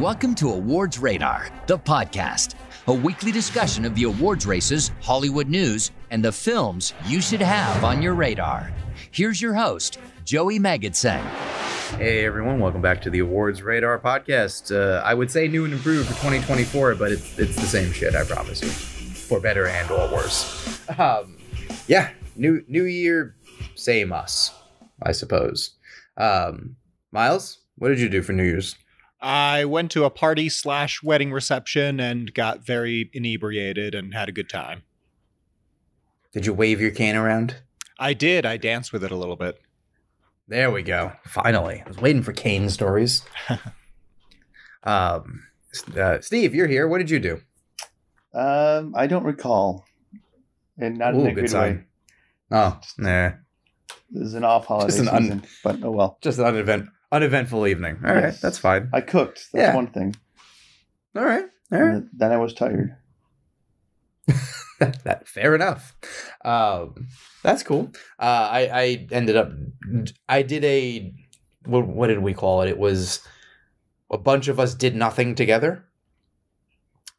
Welcome to Awards Radar, the podcast, a weekly discussion of the awards races, Hollywood news, and the films you should have on your radar. Here's your host, Joey Magidson. Hey everyone, welcome back to the Awards Radar podcast. Uh, I would say new and improved for 2024, but it's it's the same shit, I promise you, for better and or worse. Um, yeah, new new year, same us, I suppose. Um, Myles, what did you do for New Year's? I went to a party slash wedding reception and got very inebriated and had a good time. Did you wave your cane around? I did. I danced with it a little bit. There we go. Finally, I was waiting for cane stories. um, uh, Steve, you're here. What did you do? Um, I don't recall, and not Ooh, in a good good sign. way. Oh, nah, This is an off holiday Just an un- season, but oh well. just an unevent uneventful evening. All right, Yes. that's fine. I cooked. That's Yeah. one thing. All right, all right. And then I was tired. that fair enough. Um, that's cool. Uh, I I ended up I did a what, what did we call it? It was a bunch of us did nothing together.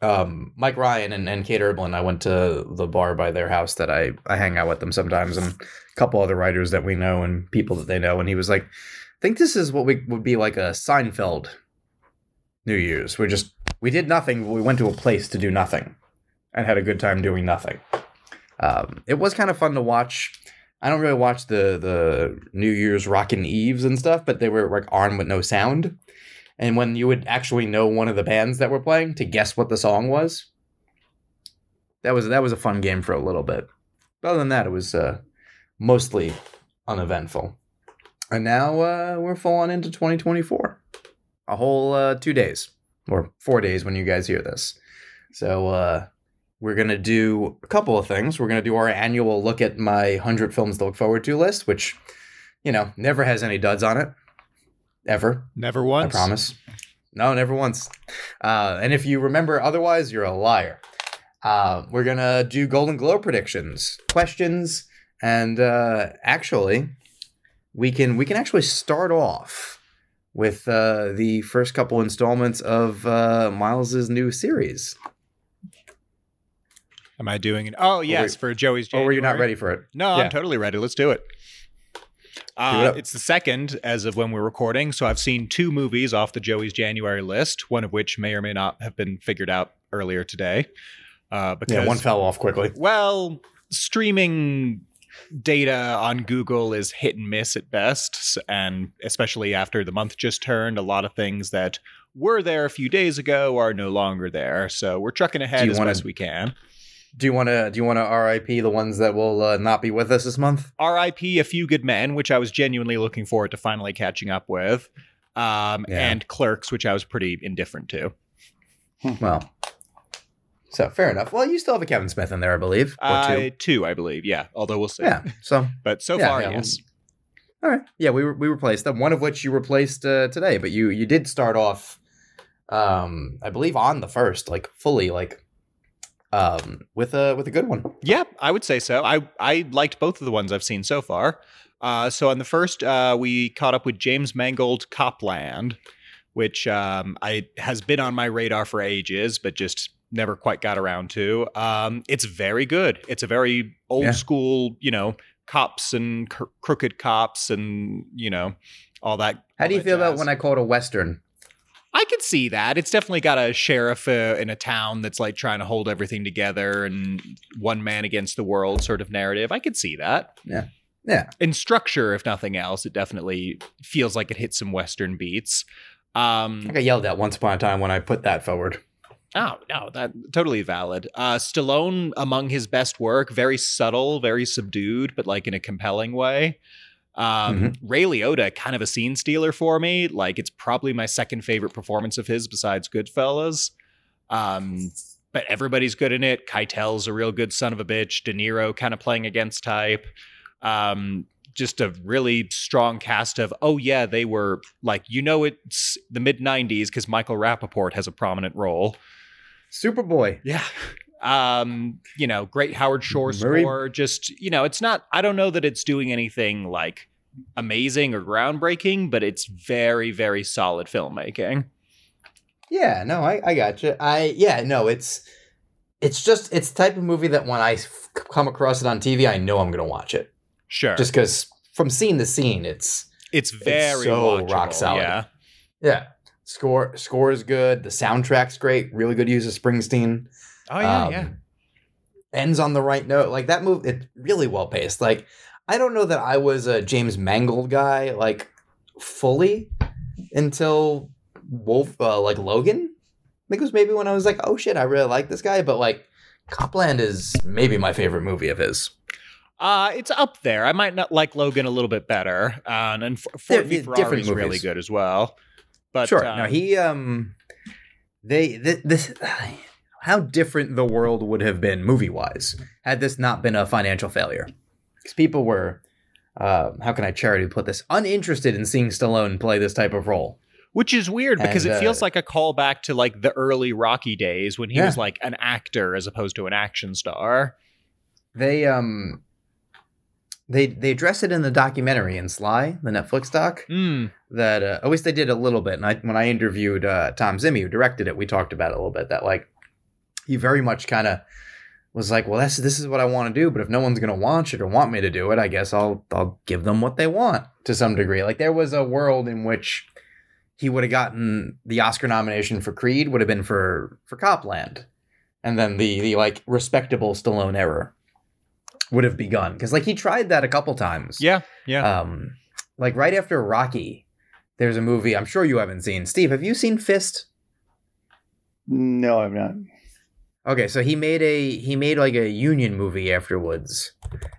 Um, Mike Ryan and, and Kate Erbland, I went to the bar by their house that I, I hang out with them sometimes and a couple other writers that we know and people that they know. And he was like, think this is what we would be like a Seinfeld New Year's. We're just, we did nothing, but we went to a place to do nothing and had a good time doing nothing. Um, it was kind of fun to watch. I don't really watch the the New Year's Rockin' Eves and stuff, but they were like on with no sound. And when you would actually know one of the bands that were playing to guess what the song was, that was that was a fun game for a little bit. But other than that, it was uh, mostly uneventful. And now uh, we're falling into 2024, a whole uh, two days or four days when you guys hear this. So uh, we're gonna do a couple of things. We're gonna do our annual look at my hundred films to look forward to list, which you know never has any duds on it, ever. Never once. I promise. No, never once. Uh, and if you remember otherwise, you're a liar. Uh, we're gonna do Golden Globe predictions, questions, and uh, actually, we can we can actually start off with uh, the first couple installments of uh, Myles's new series. Am I doing it? Oh yes, for Joey's. Or were you not ready for it? No, Yeah. I'm totally ready. Let's do it. Uh, it it's the second as of when we're recording, so I've seen two movies off the Joey's January list. One of which may or may not have been figured out earlier today. Uh, because Yeah, one fell off quickly. Well, streaming data on Google is hit and miss at best, and especially after the month just turned, a lot of things that were there a few days ago are no longer there. So we're trucking ahead as wanna- best we can. Do you want to? Do you want to RIP the ones that will uh, not be with us this month? R.I.P. A Few Good Men, which I was genuinely looking forward to finally catching up with, um, Yeah. and Clerks, which I was pretty indifferent to. Well, so fair enough. Well, you still have a Kevin Smith in there, I believe, or Uh, two. two, I believe. Yeah, although we'll see. Yeah. So But so Yeah, far, yeah, well- yes. all right. Yeah, we re- we replaced them. One of which you replaced uh, today, but you you did start off, um, I believe on the first, like fully, like, um, with a with a good one. Yeah, I would say so. I I liked both of the ones I've seen so far. Uh, so on the first, uh, we caught up with James Mangold Cop Land, which um, I has been on my radar for ages, but just never quite got around to. Um, it's very good. It's a very old Yeah. school, you know, cops and cr- crooked cops, and you know, all that. How do you feel about when I call it a western? I could see that. It's definitely got a sheriff uh, in a town that's like trying to hold everything together and one man against the world sort of narrative. I could see that. Yeah. Yeah. In structure, if nothing else, it definitely feels like it hits some Western beats. Um, I got yelled at once upon a time when I put that forward. Oh no, that totally valid. Uh, Stallone among his best work, very subtle, very subdued, but like in a compelling way. Um, Ray Liotta, kind of a scene stealer for me. Like it's probably my second favorite performance of his besides Goodfellas. Um, but everybody's good in it. Keitel's a real good son of a bitch. De Niro kind of playing against type. Um, just a really strong cast of oh yeah they were like you know it's the mid 90s because michael rapaport has a prominent role Superboy. yeah. Um, you know, great Howard Shore Murray- score. Just, you know, it's not I don't know that it's doing anything like amazing or groundbreaking, but it's very, very solid filmmaking. Yeah, no, I, I got you. I yeah, no, it's it's just it's the type of movie that when I f- come across it on TV, I know I'm gonna watch it Sure. just because from scene to scene, it's it's very so watchable, rock solid. Yeah. yeah. Score score is good. The soundtrack's great. Really good use of Springsteen. Oh yeah, Um, yeah. Ends on the right note. Like that move, it's really well paced. Like I don't know that I was a James Mangold guy like fully until Wolf, uh, like Logan. I think it was maybe when I was like, oh shit, I really like this guy. But like, Cop Land is maybe my favorite movie of his. Uh, it's up there. I might not like Logan a little bit better. Uh, and then F- They're- Ford v Ferrari different is really good as well. But sure. um, no, he um, they th- this how different the world would have been movie wise had this not been a financial failure. Because people were, uh, how can I charity put this, uninterested in seeing Stallone play this type of role. which is weird because And, it feels uh, like a callback to like the early Rocky days when he Yeah. was like an actor as opposed to an action star. They um, they they address it in the documentary in Sly, the Netflix doc. Mm. that uh, at least they did a little bit. And I, when I interviewed uh, Thom Zimny, who directed it, we talked about it a little bit. That like he very much kind of was like, well, that's this is what I want to do, but if no one's gonna watch it or want me to do it, I guess I'll I'll give them what they want to some degree. Like there was a world in which he would have gotten the Oscar nomination for Creed would have been for for Cop Land, and then the the like respectable Stallone era would have begun because like he tried that a couple times. Yeah, yeah. Um, like right after Rocky, there's a movie I'm sure you haven't seen. Steve, have you seen Fist? No, I'm not. Okay, so he made a he made like a union movie afterwards,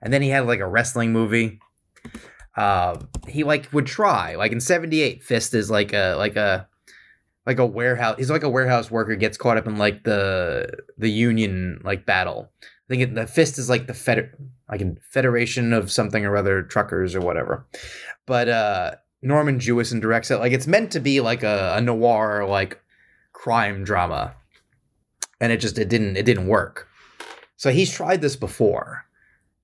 and then he had like a wrestling movie. Uh, he like would try like in '78. Fist is like a like a like a warehouse. He's like a warehouse worker gets caught up in like the the union like battle. I think it, the Fist is like the fed like federation of something or other truckers or whatever. But uh Norman Jewison directs it. Like it's meant to be like a, a noir like crime drama and it just it didn't it didn't work. So he's tried this before,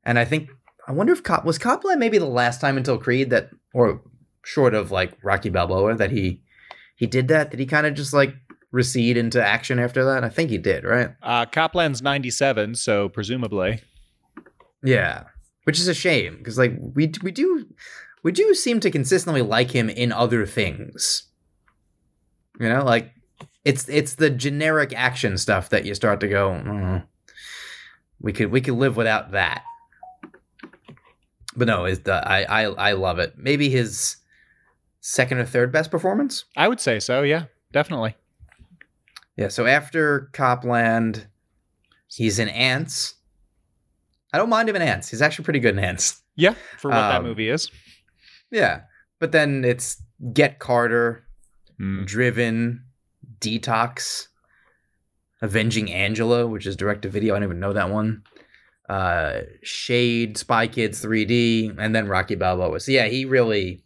and I think I wonder if Cop was Cop Land maybe the last time until Creed that, or short of like Rocky Balboa that he he did that. Did he kind of just like recede into action after that? I think he did, right? Uh, Cop Land's 97, so presumably. Yeah, which is a shame because like we we do we do seem to consistently like him in other things. You know, like it's it's the generic action stuff that you start to go. "Mm, we could we could live without that. But no, is the I I I love it. Maybe his second or third best performance. I would say so, yeah, definitely. Yeah. So after Cop Land, he's in Antz. I don't mind him in Antz. He's actually pretty good in Antz. Yeah, for what that Um, movie is. Yeah. But then it's Get Carter, Mm. Driven, Detox, Avenging Angela, which is direct to video. I don't even know that one. Uh, Shade, Spy Kids 3D, and then Rocky Balboa. So yeah, he really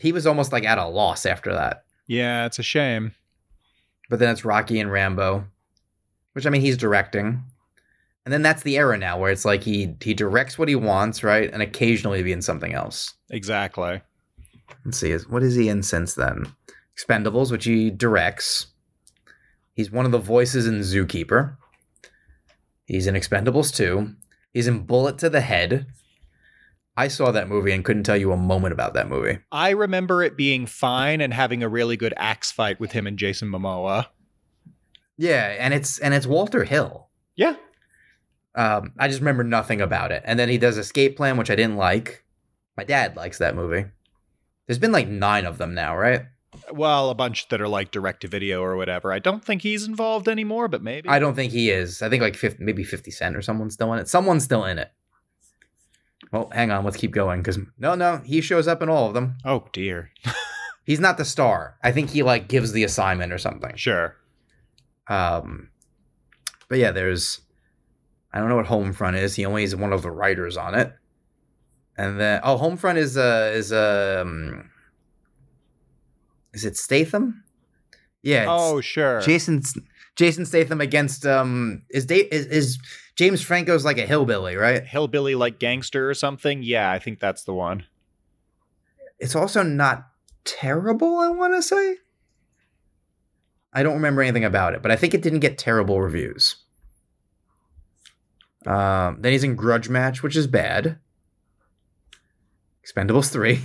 he was almost like at a loss after that. Yeah, it's a shame. But then it's Rocky and Rambo, which I mean he's directing. And then that's the era now where it's like he he directs what he wants, right? And occasionally be in something else. Exactly. Let's see, is what is he in since then? Expendables, which he directs. He's one of the voices in Zookeeper. He's in Expendables 2. He's in Bullet to the Head. I saw that movie and couldn't tell you a moment about that movie. I remember it being fine and having a really good axe fight with him and Jason Momoa. Yeah, and it's and it's Walter Hill. Yeah. Um, I just remember nothing about it. And then he does Escape Plan, which I didn't like. My dad likes that movie. There's been like nine of them now, right? Well, a bunch that are like direct to video or whatever. I don't think he's involved anymore, but maybe. I don't think he is. I think like 50, maybe 50 Cent or someone's still in it. Someone's still in it. Well, hang on. Let's keep going because no, no, he shows up in all of them. Oh dear. He's not the star. I think he like gives the assignment or something. Sure. Um, but yeah, there's. I don't know what Homefront is. He only is one of the writers on it. And then oh, Homefront is uh is um is it Statham? Yeah. it's Oh sure. Jason Jason Statham against um is, da- is is James Franco's like a hillbilly, right? Hillbilly like gangster or something. Yeah, I think that's the one. It's also not terrible. I want to say. I don't remember anything about it, but I think it didn't get terrible reviews. Um, then he's in Grudge Match, which is bad. Expendables 3.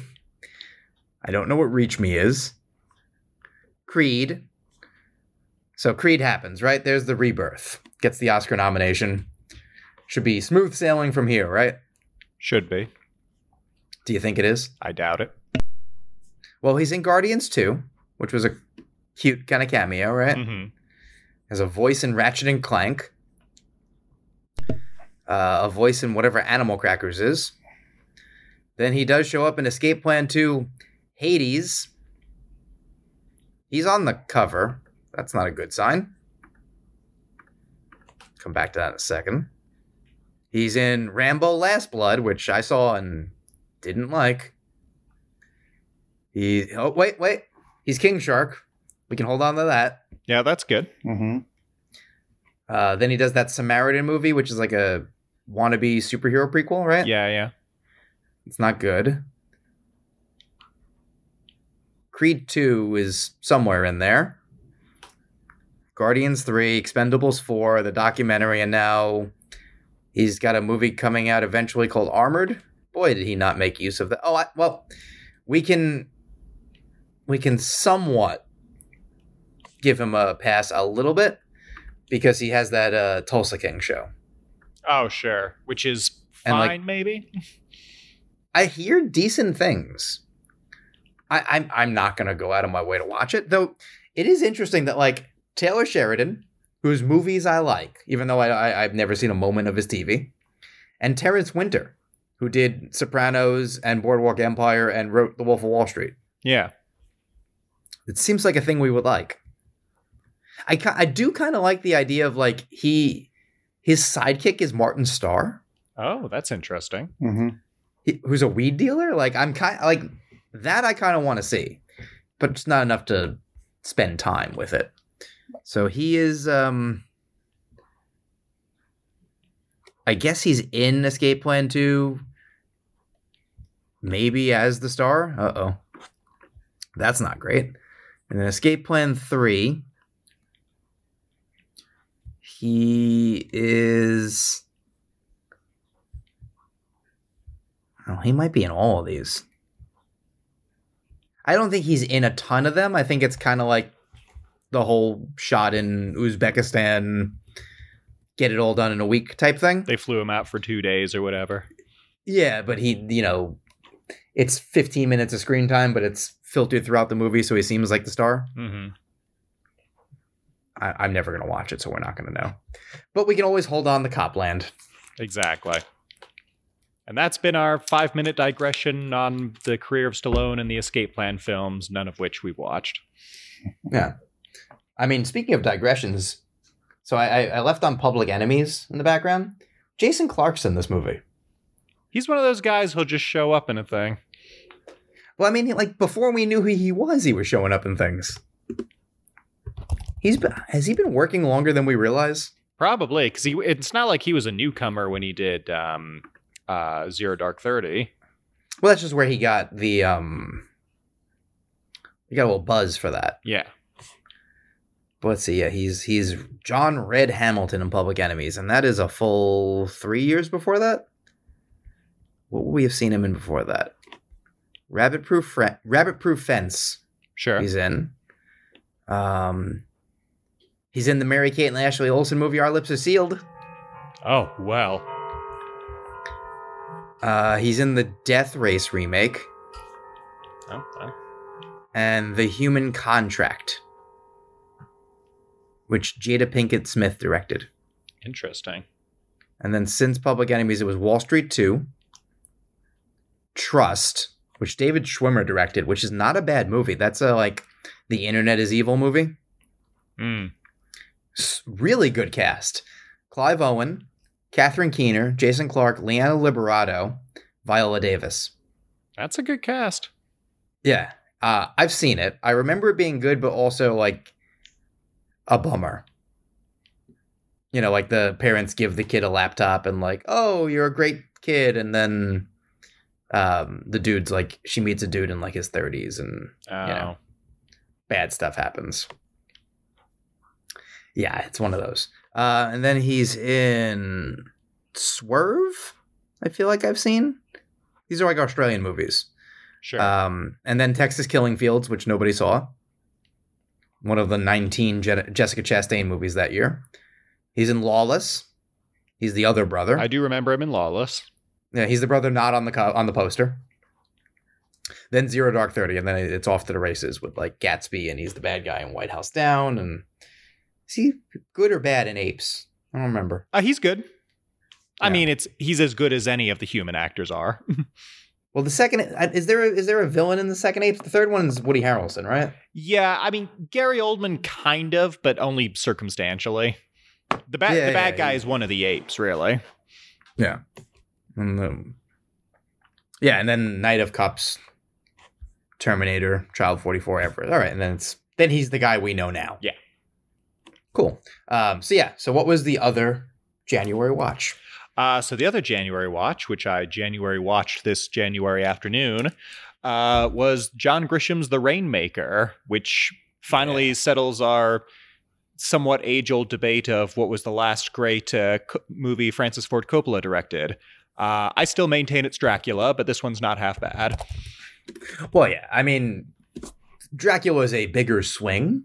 I don't know what Reach Me is. Creed. So Creed happens, right? There's the rebirth. Gets the Oscar nomination. Should be smooth sailing from here, right? Should be. Do you think it is? I doubt it. Well, he's in Guardians 2, which was a cute kind of cameo, right? hmm Has a voice in Ratchet and Clank. Uh, a voice in whatever Animal Crackers is. Then he does show up in Escape Plan 2 Hades. He's on the cover. That's not a good sign. Come back to that in a second. He's in Rambo Last Blood, which I saw and didn't like. He oh wait, wait. He's King Shark. We can hold on to that. Yeah, that's good. Mm-hmm. Uh, then he does that Samaritan movie, which is like a wannabe superhero prequel, right? Yeah, yeah. It's not good. Creed 2 is somewhere in there. Guardians 3, Expendables 4, the documentary, and now he's got a movie coming out eventually called Armored. Boy, did he not make use of that. Oh, I, well, we can we can somewhat give him a pass a little bit because he has that uh, Tulsa King show. Oh, sure. Which is fine, like- maybe. I hear decent things. I, I'm I'm not gonna go out of my way to watch it, though. It is interesting that like Taylor Sheridan, whose movies I like, even though I, I I've never seen a moment of his TV, and Terrence Winter, who did Sopranos and Boardwalk Empire and wrote The Wolf of Wall Street. Yeah. It seems like a thing we would like. I I do kind of like the idea of like he his sidekick is Martin Starr. Oh, that's interesting. Mm-hmm. he- who's a weed dealer. Like I'm kind like that. I kind of want to see, but it's not enough to spend time with it. So he is. um I guess he's in Escape Plan Two. Maybe as the star. Uh oh, that's not great. And then Escape Plan Three. He is. Oh, he might be in all of these. I don't think he's in a ton of them. I think it's kind of like the whole shot in Uzbekistan, get it all done in a week type thing. They flew him out for two days or whatever. Yeah, but he, you know, it's 15 minutes of screen time, but it's filtered throughout the movie, so he seems like the star. hmm I, I'm never going to watch it, so we're not going to know. But we can always hold on to Cop Land. Exactly. And that's been our five minute digression on the career of Stallone and the Escape Plan films, none of which we've watched. Yeah. I mean, speaking of digressions, so I, I- I left on Public Enemies in the background. Jason Clarke's in this movie. He's one of those guys who'll just show up in a thing. Well, I mean, like before we knew who he was, he was showing up in things. He's been has he been working longer than we realize? Probably, because he it's not like he was a newcomer when he did um, uh, Zero Dark Thirty. Well, that's just where he got the um. He got a little buzz for that. Yeah. But let's see. Yeah, he's he's John Red Hamilton in Public Enemies, and that is a full three years before that. What would we have seen him in before that? Rabbit Proof Rabbit Proof Fence. Sure. He's in. Um, he's in the Mary Kate and Ashley Olsen movie Our Lips Are Sealed. oh, well. Uh, he's in the Death Race remake Oh, and The Human Contract, which Jada Pinkett Smith directed. Interesting. And then since Public Enemies, it was Wall Street 2, Trust, which David Schwimmer directed, which is not a bad movie. That's a like the internet is evil movie. Mm. Really good cast. Clive Owen, Catherine Keener, Jason Clarke, Liana Liberato, Viola Davis. That's a good cast. Yeah, uh, I've seen it. I remember it being good, but also like a bummer. You know, like the parents give the kid a laptop and like, oh, you're a great kid, and then um, the dude's like, she meets a dude in like his 30s, and Oh. know. bad stuff happens. Yeah, it's one of those. Uh, and then he's in Swerve. I feel like I've seen. These are like Australian movies. Sure. Um, and then Texas Killing Fields, which nobody saw. One of the 19 Je- Jessica Chastain movies that year. He's in Lawless. He's the other brother. I do remember him in Lawless. yeah, he's the brother not on the co- on the poster. Then Zero Dark Thirty, and then it's off to the races with like Gatsby, and he's the bad guy in White House Down. And is he good or bad in Apes? I don't remember. Uh, he's good. I mean, it's he's as good as any of the human actors are. Well, the second is there a, is there a villain in the second Apes? The third one is Woody Harrelson, right? yeah, I mean Gary Oldman kind of, but only circumstantially. The bad Yeah, the bad yeah, guy he- is one of the apes, really. Yeah. And um, yeah, and then Knight of Cups, Terminator, Child 44, Everest. All right, and then it's then he's the guy we know now. Yeah. Cool. Um, so yeah, so what was the other January watch? Uh, so the other January watch, which I January watched this January afternoon, uh, was John Grisham's The Rainmaker, which finally settles our somewhat age-old debate of what was the last great uh, co- movie Francis Ford Coppola directed. Uh, I still maintain it's Dracula, but this one's not half bad. Well, yeah, I mean, Dracula is a bigger swing,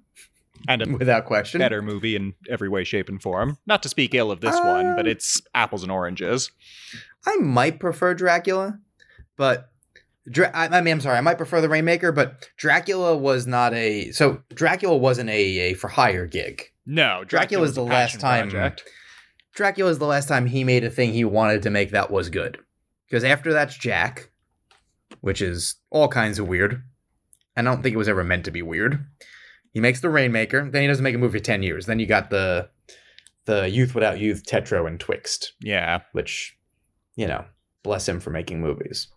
And a without question. better movie in every way, shape, and form. Not to speak ill of this one, but Um, it's apples and oranges. I might prefer Dracula, but Dra- I, I mean, I'm sorry, I might prefer the Rainmaker, but Dracula was not a so Dracula wasn't a, a for hire gig. No, Dracula's Dracula's the last time- project. Dracula is the last time he made a thing he wanted to make that was good. Because after that's Jack, which is all kinds of weird. And I don't think it was ever meant to be weird. He makes the Rainmaker, then he doesn't make a movie for ten years. Then you got the the Youth Without Youth, Tetro, and Twixt, Yeah. which, you know, bless him for making movies.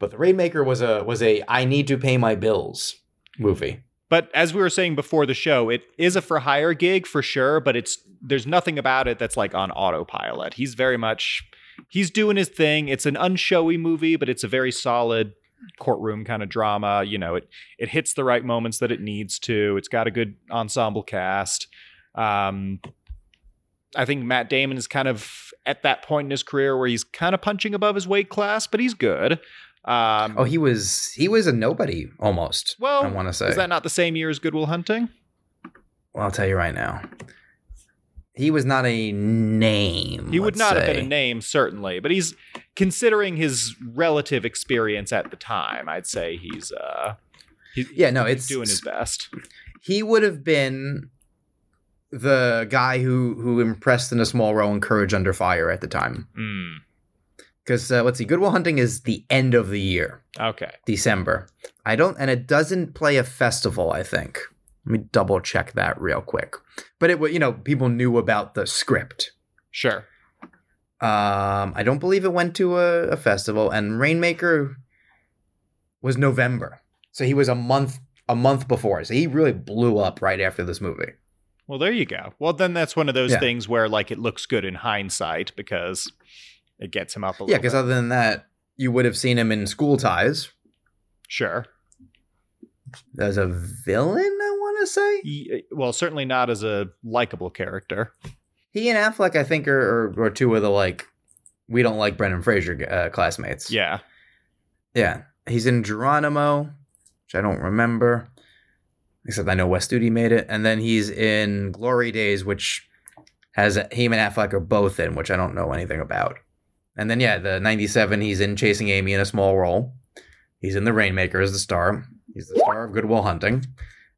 But the Rainmaker was a was a I need to pay my bills movie. But as we were saying before the show, it is a for hire gig for sure, but it's there's nothing about it that's like on autopilot. He's very much he's doing his thing. It's an unshowy movie, but it's a very solid courtroom kind of drama. You know, it it hits the right moments that it needs to. It's got a good ensemble cast. Um I think Matt Damon is kind of at that point in his career where he's kind of punching above his weight class, but he's good. Um, Oh, he was he was a nobody almost. well, I want to say. is that not the same year as Good Will Hunting? Well, I'll tell you right now. He was not a name. He would not have been a name, certainly, but he's considering his relative experience at the time. I'd say he's uh, he's, Yeah, no, it's doing his best. He would have been the guy who who impressed in a small role in Courage Under Fire at the time. Mm, Because uh, let's see, Good Will Hunting is the end of the year, okay, December. I don't, and it doesn't play a festival. I think. Let me double check that real quick. But it, you know, people knew about the script. sure. Um, I don't believe it went to a, a festival, and Rainmaker was November, so he was a month a month before. So he really blew up right after this movie. Well, there you go. Well, then that's one of those Yeah. things where like it looks good in hindsight because it gets him up a Yeah, little. Yeah, because other than that, you would have seen him in School Ties sure. as a villain. I want to say He- well, certainly not as a likable character. he and Affleck, I think, are are, are two of the like we don't like Brendan Fraser uh, classmates. Yeah. yeah. He's in Geronimo, which I don't remember, except I know Wes Studi made it, and then he's in Glory Days, which has him and Affleck are both in, which I don't know anything about. And then yeah, the '97, he's in Chasing Amy in a small role. He's in The Rainmaker as the star. He's the star of Good Will Hunting,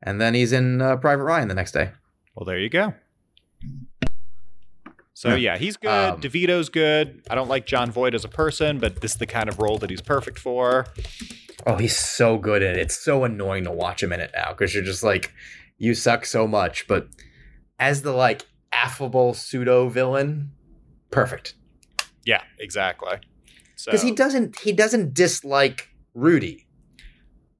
and then he's in uh, Private Ryan the next day. Well, there you go. So Yeah. yeah, he's good. Um, DeVito's good. I don't like Jon Voight as a person, but this is the kind of role that he's perfect for. Oh, he's so good at it. It's so annoying to watch him in it now because you're just like, you suck so much. But as the like affable pseudo villain, perfect. Yeah, exactly. So Because he doesn't he doesn't dislike Rudy.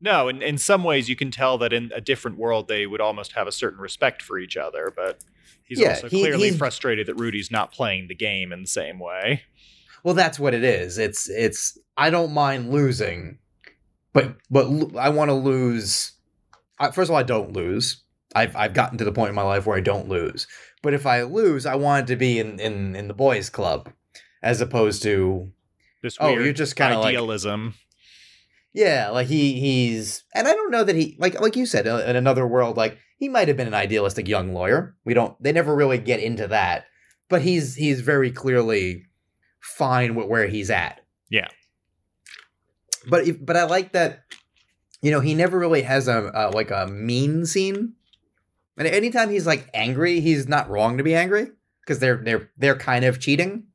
No, in in some ways you can tell that in a different world they would almost have a certain respect for each other, but he's Yeah, also he- clearly he's- frustrated that Rudy's not playing the game in the same way. Well, that's what it is. It's it's I don't mind losing, but but I want to lose. I, first of all, I don't lose. I've I've gotten to the point in my life where I don't lose. But if I lose, I want it to be in in in the boys' club, as opposed to This Oh, you're just kinda like- idealism. Yeah, like he he's and I don't know that he like like you said uh, in another world like he might have been an idealistic young lawyer. We don't they never really get into that, but he's he's very clearly fine with where he's at. Yeah. But if, but I like that you know, he never really has a, like a mean scene. And anytime he's like angry, he's not wrong to be angry because they're they're they're kind of cheating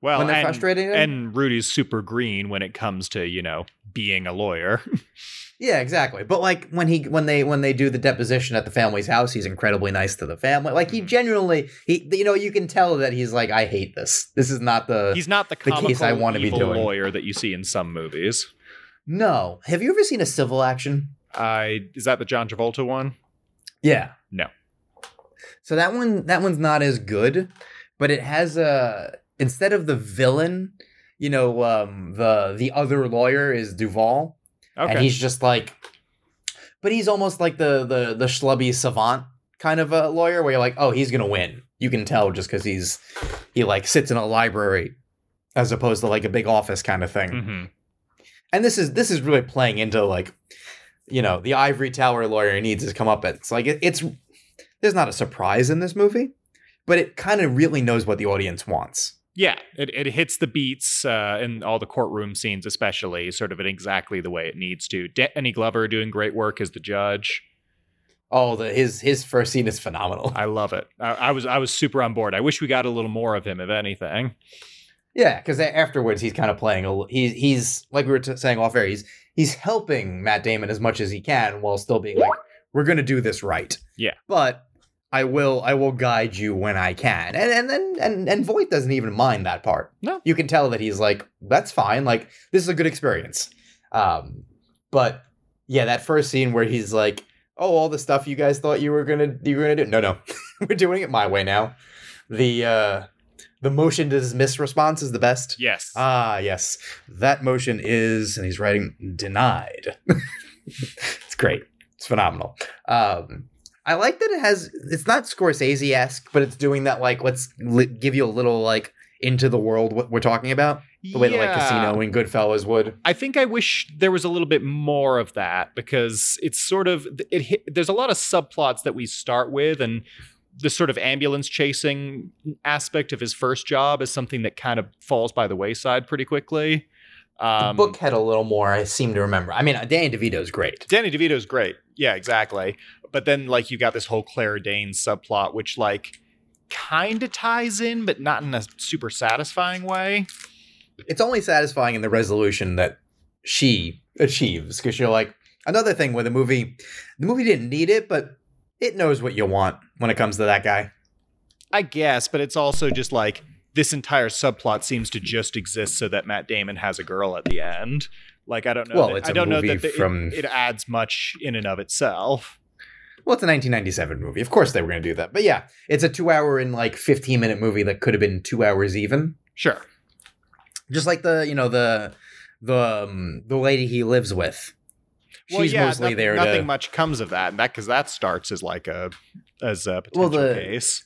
Well, when they're and, frustrating and Rudy's super green when it comes to you know being a lawyer. Yeah, exactly. But like when he when they when they do the deposition at the family's house, he's incredibly nice to the family. Like he Mhm. genuinely he you know, you can tell that he's like I hate this. This is not the He's not the the case I wanna be evil doing. lawyer that you see in some movies. No. Have you ever seen a civil action? I is that the John Travolta one? Yeah. No. So that one that one's not as good, but it has a instead of the villain, you know, um the the other lawyer is Duvall. Okay. and he's just like but he's almost like the the the schlubby savant kind of a lawyer where you're like oh he's gonna win. You can tell just because he's he like sits in a library as opposed to like a big office kind of thing. Hmm and this is this is really playing into like you know the ivory tower lawyer needs his It's like it, it's there's not a surprise in this movie but it kind of really knows what the audience wants Yeah, it, it hits the beats uh, in all the courtroom scenes, especially sort of in exactly the way it needs to. Danny Glover doing great work as the judge. oh the his his first scene is phenomenal I love it. I, I was I was super on board. I wish we got a little more of him, if anything. Yeah, because afterwards he's kind of playing a. He's he's like we were t- saying off air. He's he's helping Matt Damon as much as he can while still being like, "We're gonna do this right." Yeah. but I will I will guide you when I can, and and then and and Voight doesn't even mind that part. No. you can tell that he's like, "That's fine. Like this is a good experience." Um, but yeah, that first scene where he's like, "Oh, all the stuff you guys thought you were gonna you were gonna do." No, no, we're doing it my way now. The uh the motion to dismiss response is the best. Yes. Ah, yes. That motion is, and he's writing denied. it's great. It's phenomenal. Um, I like that it has, it's not Scorsese esque, but it's doing that, like, let's li- give you a little, like, into the world what we're talking about. The way that, like, Casino and Goodfellas would. I think I wish there was a little bit more of that because it's sort of it. hit- There's a lot of subplots that we start with, and the sort of ambulance chasing aspect of his first job is something that kind of falls by the wayside pretty quickly. The Um, book had a little more, I seem to remember. I mean, Danny DeVito's great. Danny DeVito's great. Yeah, exactly. But then like you got this whole Claire Danes subplot, which like kind of ties in, but not in a super satisfying way. It's only satisfying in the resolution that she achieves because you're like another thing where the movie the movie didn't need it but it knows what you want when it comes to that guy I guess, but it's also just like this entire subplot seems to just exist so that Matt Damon has a girl at the end. Like I don't know. Well, that, it's I a don't know that the, it- from- it, adds much in and of itself. Well it's a 1997 movie. Of course they were going to do that. But yeah it's a two hour and like 15 minute movie that could have been two hours even. Sure. just like the you know the the um, the lady he lives with. She's well, yeah, mostly noth- there Nothing to much comes of that, and that because that starts as like a as a potential Well, the- case.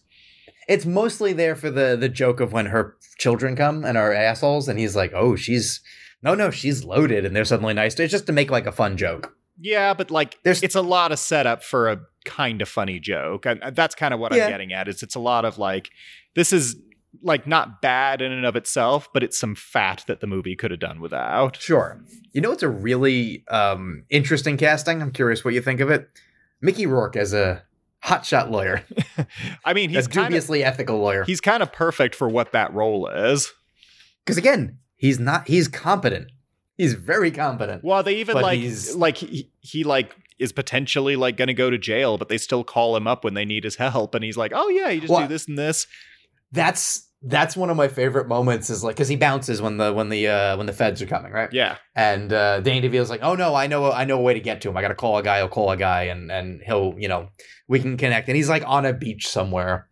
it's mostly there for the the joke of when her children come and are assholes and he's like oh she's no no she's loaded and they're suddenly nice it's just to make like a fun joke Yeah, but like There's- it's a lot of setup for a kind of funny joke. And and that's kind of what Yeah. I'm getting at. Is it's a lot of like this is like not bad in and of itself, but it's some fat that the movie could have done without. Sure. You know, it's a really um, interesting casting. I'm curious what you think of it. Mickey Rourke as a hotshot lawyer, I mean, a he's of dubiously ethical lawyer. he's kind of perfect for what that role is. Because again, he's not. He's competent. He's very competent. Well, they even like he's- like he, he like is potentially like going to go to jail, but they still call him up when they need his help, and he's like, "Oh yeah, you just Well, do this and this." That's that's one of my favorite moments. Is like because he bounces when the when the uh, when the feds are coming, right? Yeah, And uh, Danny DeVito's like, "Oh no, I know, I know a way to get to him. I got to call a guy. I'll call a guy, and and he'll, you know, we can connect." And he's like on a beach somewhere,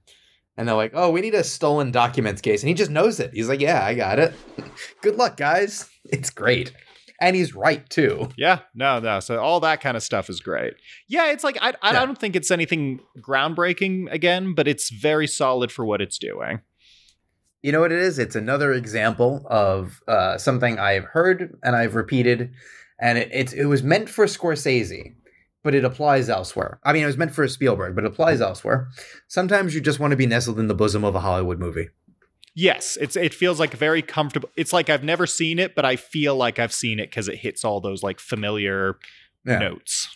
and they're like, "Oh, we need a stolen documents case," and he just knows it. He's like, "Yeah, I got it. Good luck, guys. It's great." and he's right too. Yeah, no, no. So all that kind of stuff is great. Yeah, it's like I, I, Yeah. Don't think it's anything groundbreaking again, but it's very solid for what it's doing. You know what it is? It's another example of uh, something I've heard and I've repeated, and it, it's it was meant for Scorsese, but it applies elsewhere. I mean, it was meant for Spielberg, but it applies elsewhere. Sometimes you just want to be nestled in the bosom of a Hollywood movie. Yes, it's it feels like very comfortable. It's like I've never seen it, but I feel like I've seen it because it hits all those like familiar Yeah. notes.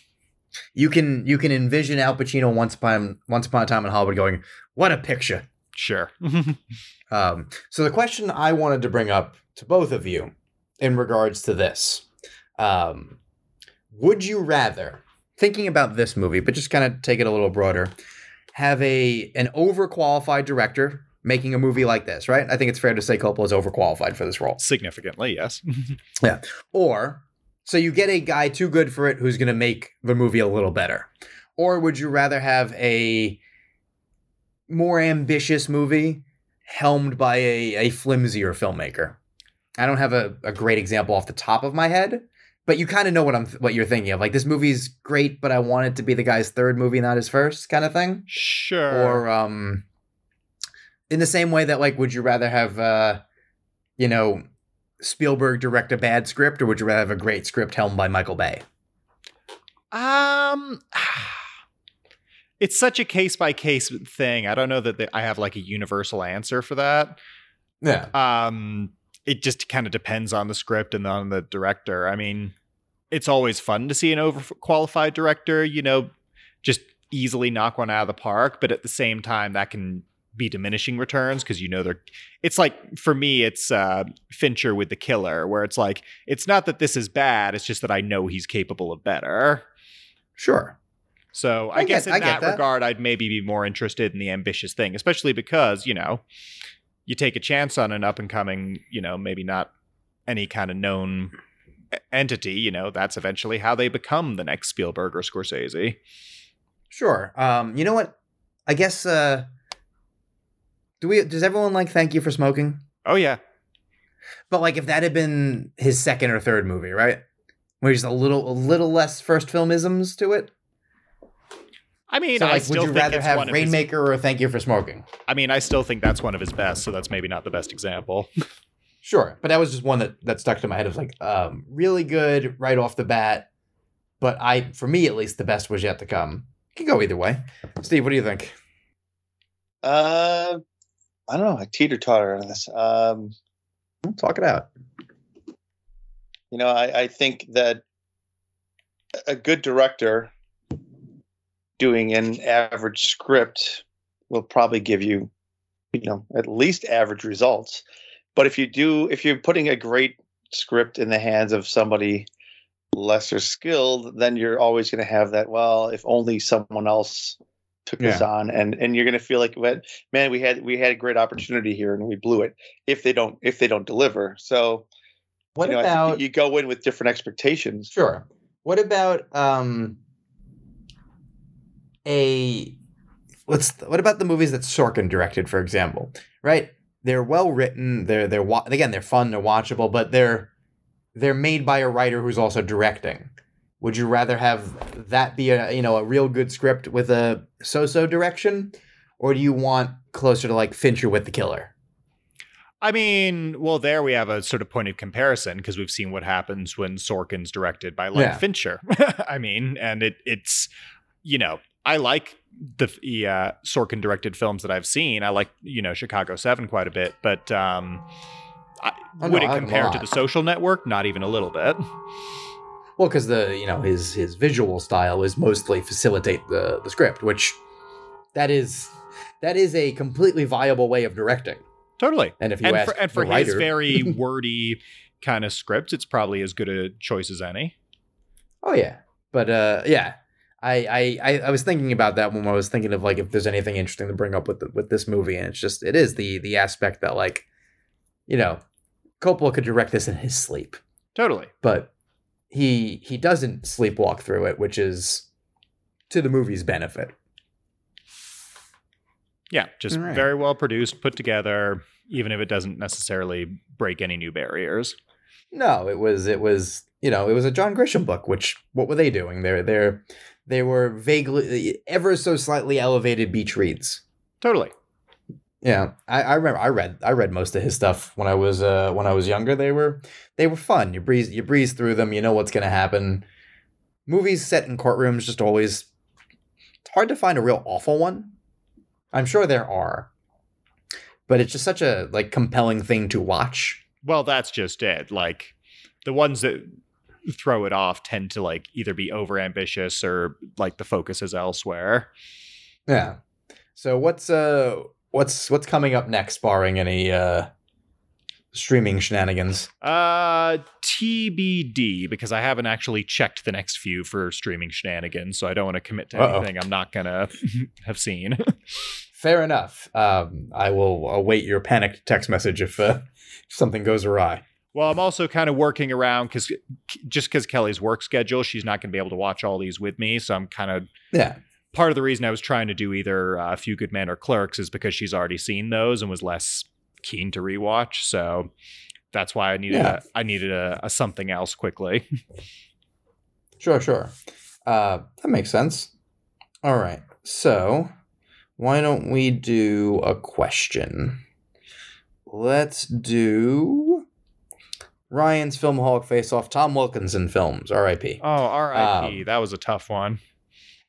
You can you can envision Al Pacino once upon once upon a time in Hollywood going, "What a picture." Sure. Um, so the question I wanted to bring up to both of you in regards to this, um, would you rather, thinking about this movie, but just kind of take it a little broader, have a an overqualified director making a movie like this, right? I think it's fair to say Coppola is overqualified for this role. Significantly, yes. Yeah. Or so you get a guy too good for it who's going to make the movie a little better. Or would you rather have a more ambitious movie helmed by a, a flimsier filmmaker? I don't have a, a great example off the top of my head, but you kind of know what I'm what you're thinking of. Like this movie's great, but I want it to be the guy's third movie, not his first, kind of thing. Sure. Or um, in the same way that like, would you rather have uh, you know, Spielberg direct a bad script, or would you rather have a great script helmed by Michael Bay? Um, it's such a case by case thing. I don't know that I have like a universal answer for that. Yeah. Um, it just kind of depends on the script and on the director. I mean, it's always fun to see an overqualified director, you know, just easily knock one out of the park, but at the same time, that can be diminishing returns because you know they're it's like for me it's uh fincher with the killer where it's like it's not that this is bad it's just that i know he's capable of better Sure. so I, I guess get- in I that, that. regard, I'd maybe be more interested in the ambitious thing, especially because, you know, you take a chance on an up and coming, you know, maybe not any kind of known entity, you know, that's eventually how they become the next Spielberg or Scorsese. Sure. Um, you know what? I guess uh do we does everyone like thank you for smoking? Oh, yeah. But like if that had been his second or third movie, right? Where he's a little a little less first filmisms to it. I mean, so I still would you think rather have one of his- Rainmaker or Thank You for Smoking? I mean, I still think that's one of his best, so that's maybe not the best example. Sure, but that was just one that that stuck to my head. It was like um, really good right off the bat, but I, for me at least, the best was yet to come. Can go either way. Steve, what do you think? Uh, I don't know. I teeter totter on this. Um, Talk it out. you know, I, I think that a good director doing an average script will probably give you, you know, at least average results. But if you do, if you're putting a great script in the hands of somebody lesser skilled, then you're always going to have that. Well, if only someone else took this on, and and you're going to feel like, "Well, man, we had we had a great opportunity here and we blew it. If they don't, if they don't deliver, so What you know, about you go in with different expectations. Sure. What about um a let's what about the movies that Sorkin directed, for example? Right? They're well written. They're they're wa- again they're fun. They're watchable, but they're they're made by a writer who's also directing. Would you rather have that be a you know a real good script with a so-so direction, or do you want closer to like Fincher with The Killer? I mean, well, there we have a sort of point of comparison because we've seen what happens when Sorkin's directed by Len Yeah. Fincher. I mean, and it it's you know I like the the, uh, Sorkin directed films that I've seen. I like you know Chicago Seven quite a bit, but um, I, Oh, would no, it like compare to the Social Network? Not even a little bit. Well, because the you know his his visual style is mostly facilitate the the script, which that is that is a completely viable way of directing. Totally. And if you And ask for, and for his writer, very wordy kind of script, it's probably as good a choice as any. oh yeah, but uh, yeah, I, I I I was thinking about that when I was thinking of like if there's anything interesting to bring up with the, with this movie, and it's just it is the the aspect that like, you know, Coppola could direct this in his sleep, Totally. but he he doesn't sleepwalk through it, which is to the movie's benefit. Yeah, just All right. very well produced, put together, even if it doesn't necessarily break any new barriers. No, it was it was you know, it was a John Grisham book. Which what were they doing? They're they're they were vaguely, ever so slightly elevated beach reads. Totally. Yeah, I, I remember I read I read most of his stuff when I was uh when I was younger. They were they were fun. You breeze you breeze through them. You know what's gonna happen. Movies set in courtrooms just always. It's hard to find a real awful one. I'm sure there are, but it's just such a like compelling thing to watch. Well, that's just it. Like the ones that throw it off tend to like either be over ambitious or like the focus is elsewhere. Yeah. So what's uh what's what's coming up next, barring any uh streaming shenanigans? Uh TBD because I haven't actually checked the next few for streaming shenanigans, so I don't want to commit to Uh-oh. anything I'm not gonna have seen. Fair enough. Um, I will await your panicked text message if uh, something goes awry. well, I'm also kind of working around because just because Kelly's work schedule, she's not going to be able to watch all these with me. So I'm kind of Yeah. Part of the reason I was trying to do either uh, A Few Good Men or Clerks is because she's already seen those and was less keen to rewatch. So that's why I needed Yeah. a, I needed a, a something else quickly. Sure, sure. Uh, that makes sense. All right. So, why don't we do a question? Let's do Ryan's Filmaholic Face Off, Tom Wilkinson films, R.I.P. oh, R.I.P. Um, that was a tough one.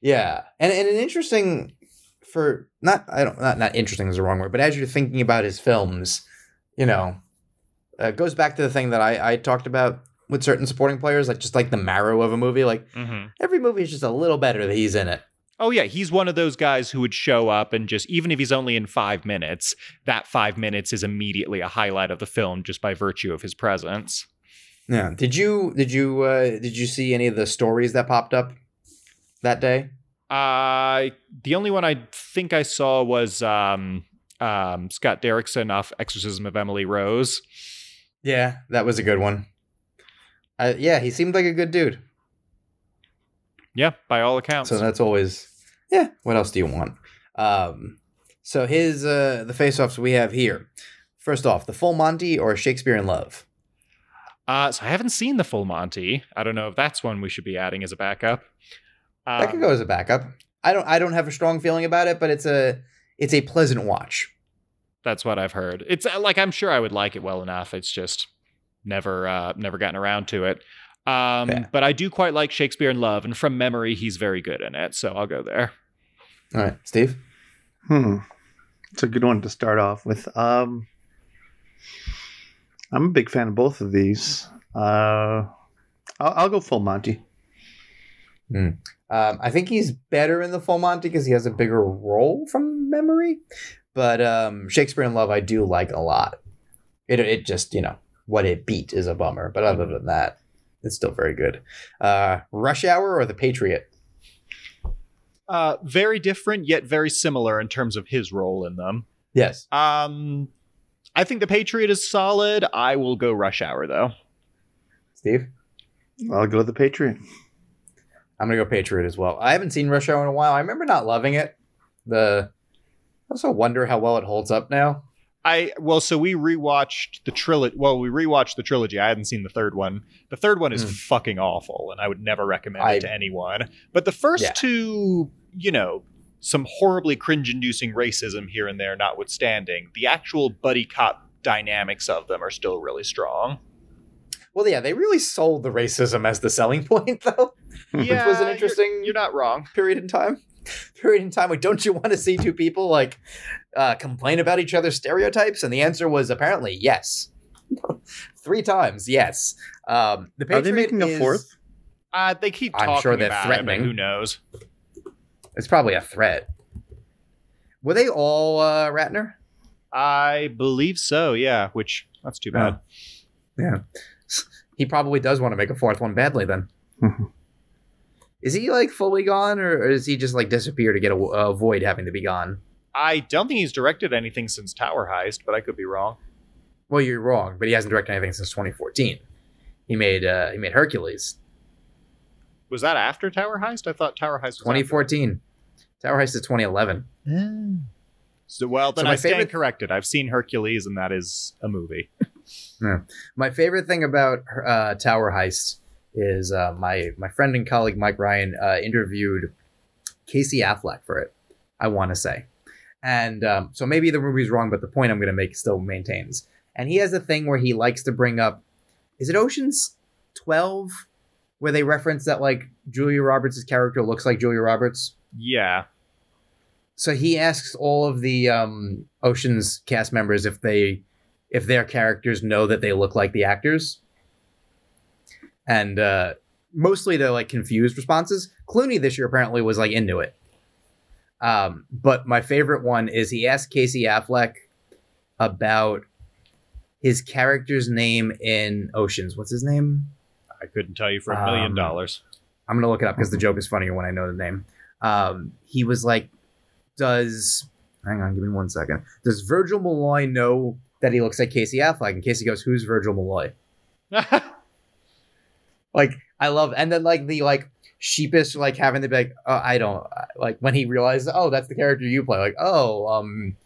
Yeah, and and an interesting for not I don't not not interesting is the wrong word, but as you're thinking about his films, you know, uh, goes back to the thing that I I talked about with certain supporting players, like just like the marrow of a movie. Like Mm-hmm. every movie is just a little better that he's in it. Oh yeah, he's one of those guys who would show up and just even if he's only in 5 minutes, that 5 minutes is immediately a highlight of the film just by virtue of his presence. Yeah. Did you did you uh did you see any of the stories that popped up that day? Uh the only one I think I saw was um um Scott Derrickson off Exorcism of Emily Rose. Yeah, that was a good one. Uh, yeah, he seemed like a good dude. Yeah, by all accounts. So that's always yeah. What else do you want? Um, so his uh, the face-offs we have here. First off, the Full Monty or Shakespeare in Love. Uh, so I haven't seen the full Monty. I don't know if that's one we should be adding as a backup. Um, That could go as a backup. I don't I don't have a strong feeling about it, but it's a it's a pleasant watch. That's what I've heard. It's uh, like I'm sure I would like it well enough. It's just never uh, never gotten around to it. Um, Yeah. But I do quite like Shakespeare in Love, and from memory, he's very good in it. So I'll go there. All right, Steve. Hmm. It's a good one to start off with. Um, I'm a big fan of both of these. Uh, I'll, I'll go full Monty. Um, I think he's better in the Full Monty because he has a bigger role from memory. But um, Shakespeare in Love, I do like a lot. It it just you know what it beat is a bummer, but other than that, it's still very good. Uh, Rush Hour or The Patriot. Uh, very different yet very similar in terms of his role in them. Yes. Um, I think the Patriot is solid. I will go Rush Hour though. Steve? I'll go the Patriot. I'm gonna go Patriot as well. I haven't seen Rush Hour in a while. I remember not loving it. The I also wonder how well it holds up now. I well, so we rewatched the trilogy. Well, we rewatched the trilogy. I hadn't seen the third one. The third one is Hmm. fucking awful, and I would never recommend I- it to anyone. But the first Yeah. two, you know, some horribly cringe-inducing racism here and there notwithstanding, the actual buddy cop dynamics of them are still really strong. Well, yeah, they really sold the racism as the selling point, though. Yeah, was an you're- interesting- You're, not wrong. period in time. Period in time. Like, don't you want to see two people like uh, complain about each other's stereotypes? And the answer was apparently yes. Three times, yes. Um, the Are they Patriot making a fourth? Uh, they keep I'm talking sure they're about threatening. it, but who knows? It's probably a threat. Were they all uh, Ratner? I believe so. Yeah, which that's too bad. Yeah. He probably does want to make a fourth one badly then. Mhm. Is he like fully gone or, or is he just like disappear to get a, avoid having to be gone? I don't think he's directed anything since Tower Heist, but I could be wrong. Well, you're wrong, but he hasn't directed anything since 2014. He made uh, he made Hercules. Was that after Tower Heist? I thought Tower Heist was 2014. Tower Heist is 2011. after. So well, then So my I stand favorite- corrected. I've seen Hercules, and that is a movie. My favorite thing about uh, Tower Heist is uh, my my friend and colleague Mike Ryan uh, interviewed Casey Affleck for it. I want to say, and um, so maybe the movie's wrong, but the point I'm going to make still maintains. And he has a thing where he likes to bring up, is it Ocean's Twelve, where they reference that like Julia Roberts' character looks like Julia Roberts. Yeah. So he asks all of the um, Ocean's cast members if they if their characters know that they look like the actors. And uh, mostly they're like confused responses. Clooney this year apparently was like into it. Um, but my favorite one is he asked Casey Affleck about his character's name in Oceans. What's his name? I couldn't tell you for a million Um, dollars. I'm gonna look it up because the joke is funnier when I know the name. Um, he was like, "Does hang on, give me one second. Does Virgil Malloy know that he looks like Casey Affleck?" And Casey goes, "Who's Virgil Malloy?" Like, I love, and then like the like sheepish like having to be like, oh, "I don't like." When he realizes, "Oh, that's the character you play," like, "Oh, um,